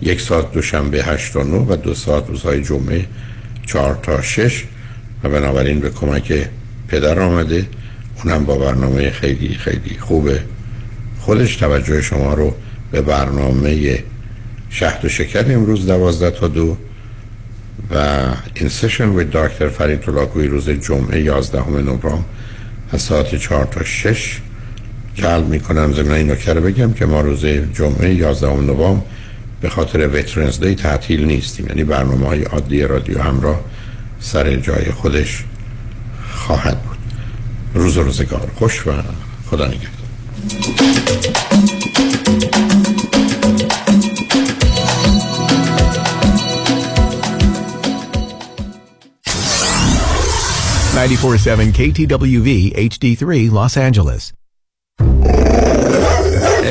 یک ساعت دوشنبه 8 تا 9 و دو ساعت روزهای جمعه 4 تا 6 و بنابراین به کمک پدر آمده. اونم با برنامه خیلی خیلی خوبه خودش. توجه شما رو به برنامه شهد و شکر امروز دوازده تا دو و این سشن و دکتر فرید طلاقوی روز جمعه 11 نوامبر از ساعت 4 تا 6 جلب می کنم زمین این نکته بگم که ما روز جمعه 11 نوامبر به خاطر ویترنز دی تعطیل نیستیم. یعنی برنامه های عادی رادیو همراه سر جای خودش خواهد بود. روز روزگار. خوش و خدا نگهدار. Ninety-four seven KTWV HD3 Los Angeles.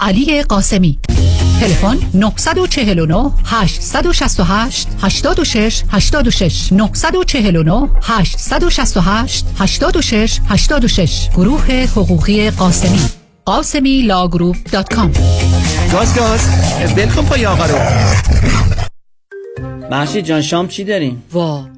علی قاسمی. تلفن 949 868 86 86 949 868 86 86 گروه حقوقی قاسمی. قاسمی Law Group dot com. گاز گاز. ول کن پای آقا رو. مهشید جان شام چی داریم؟ وا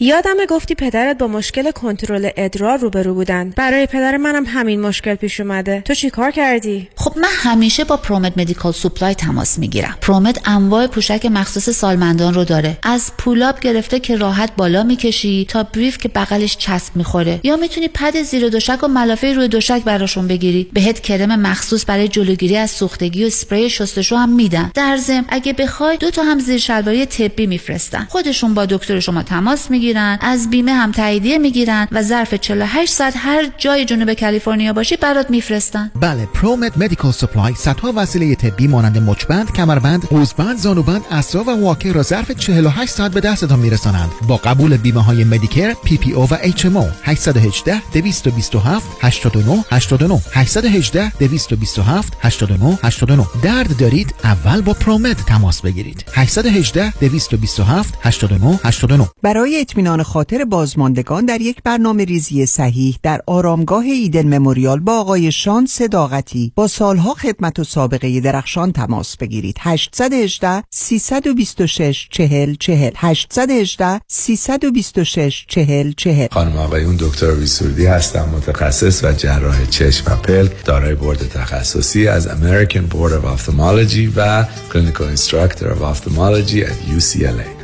یادم گفتی پدرت با مشکل کنترل ادرار روبرو بودن. برای پدر منم همین مشکل پیش اومده. تو چی کار کردی؟ خب من همیشه با پرومد مدیکال سوپلای تماس می‌گیرم. پرومد انواع پوشک مخصوص سالمندان رو داره. از پولاب گرفته که راحت بالا می‌کشی تا بریف که بغلش چسب می‌خوره. یا می‌تونی پد زیر دوشک و ملافه روی دوشک براشون بگیری. بهت کرم مخصوص برای جلوگیری از سوختگی و اسپری شستشو هم میدن. در ضمن اگه بخوای دو تا هم زیر شلواری طبی میفرستن. خودشون با دکتر شما تماس می‌گیرن. از بیمه هم تاییدیه می‌گیرن و ظرف 48 ساعت هر جای جنوب کالیفرنیا باشی برات میفرستن بله ProMed Medical Supply صدها وسیله طبی مانند مچبند کمربند قوزبند زانوبند اسرا و واکر را ظرف 48 ساعت به دستتان میرسانند با قبول بیمه های مدیکر پی پی او و اچ ام او 818 227 89 89 818 227 89 89 درد دارید اول با ProMed تماس بگیرید 818 227 89 89 برای اطمینان خاطر بازماندگان در یک برنامه ریزی صحیح در آرامگاه ایدن مموریال با آقای شان صداقتی با سالها خدمت و سابقه درخشان تماس بگیرید. 818 326 40 40 818 326 40 40 خانم آقایون دکتر ویسوردی هستم متخصص و جراح چشم و پلک دارای بورد تخصصی از American Board of Ophthalmology و Clinical Instructor of Ophthalmology at UCLA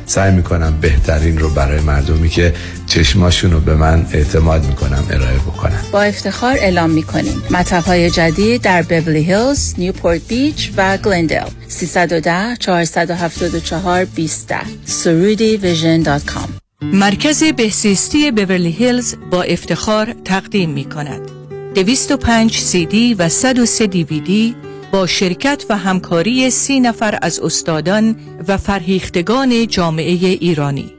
سعی می‌کنم بهترین رو برای مردمی که چشماشون رو به من اعتماد می‌کنم ارائه بکنم با افتخار اعلام می‌کنیم. مطب های جدید در بیبلی هیلز، نیوپورت بیچ و گلندل 310 474 20 سرودی Vision dot com. مرکز بهزیستی بیورلی هیلز با افتخار تقدیم می کند 205 سی دی و 103 دیویدی با شرکت و همکاری سی نفر از استادان و فرهیختگان جامعه ایرانی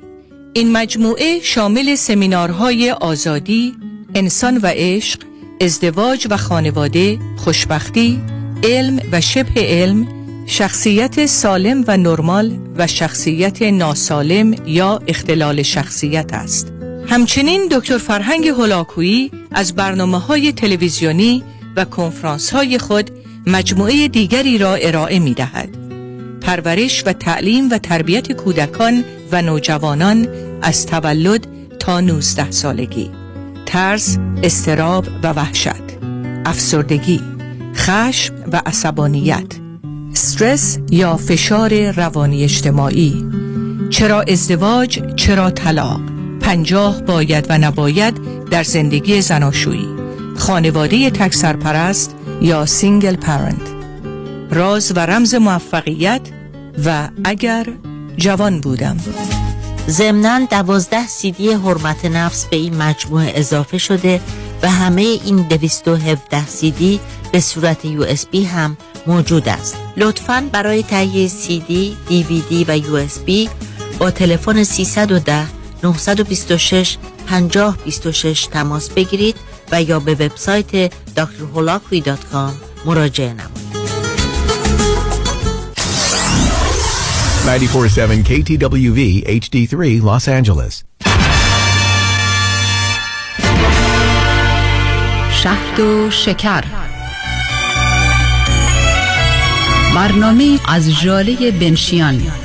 این مجموعه شامل سمینارهای آزادی، انسان و عشق، ازدواج و خانواده، خوشبختی، علم و شبه علم، شخصیت سالم و نرمال و شخصیت ناسالم یا اختلال شخصیت است. همچنین دکتر فرهنگ هلاکویی از برنامه های تلویزیونی و کنفرانس های خود مجموعه دیگری را ارائه می دهد. پرورش و تعلیم و تربیت کودکان و نوجوانان از تولد تا 19 سالگی. ترس، استراب و وحشت. افسردگی خشم و عصبانیت. استرس یا فشار روانی اجتماعی. چرا ازدواج چرا طلاق؟ پنجاه باید و نباید در زندگی زناشویی. خانواده تک سرپرست یا single parent. راز و رمز موفقیت و اگر جوان بودم. ضمناً دوازده سیدی حرمت نفس به این مجموعه اضافه شده و همه این 217 سیدی به صورت یو اس بی هم موجود است. لطفاً برای تهیه سیدی، دیویدی و یو اس بی با تلفن 310 926 5026 تماس بگیرید. و یا به وبسایت drholakui.com مراجعه نمایید. 947 KTWV HD3 Los Angeles شهد و شکر. برنامه از جاله بنشیان.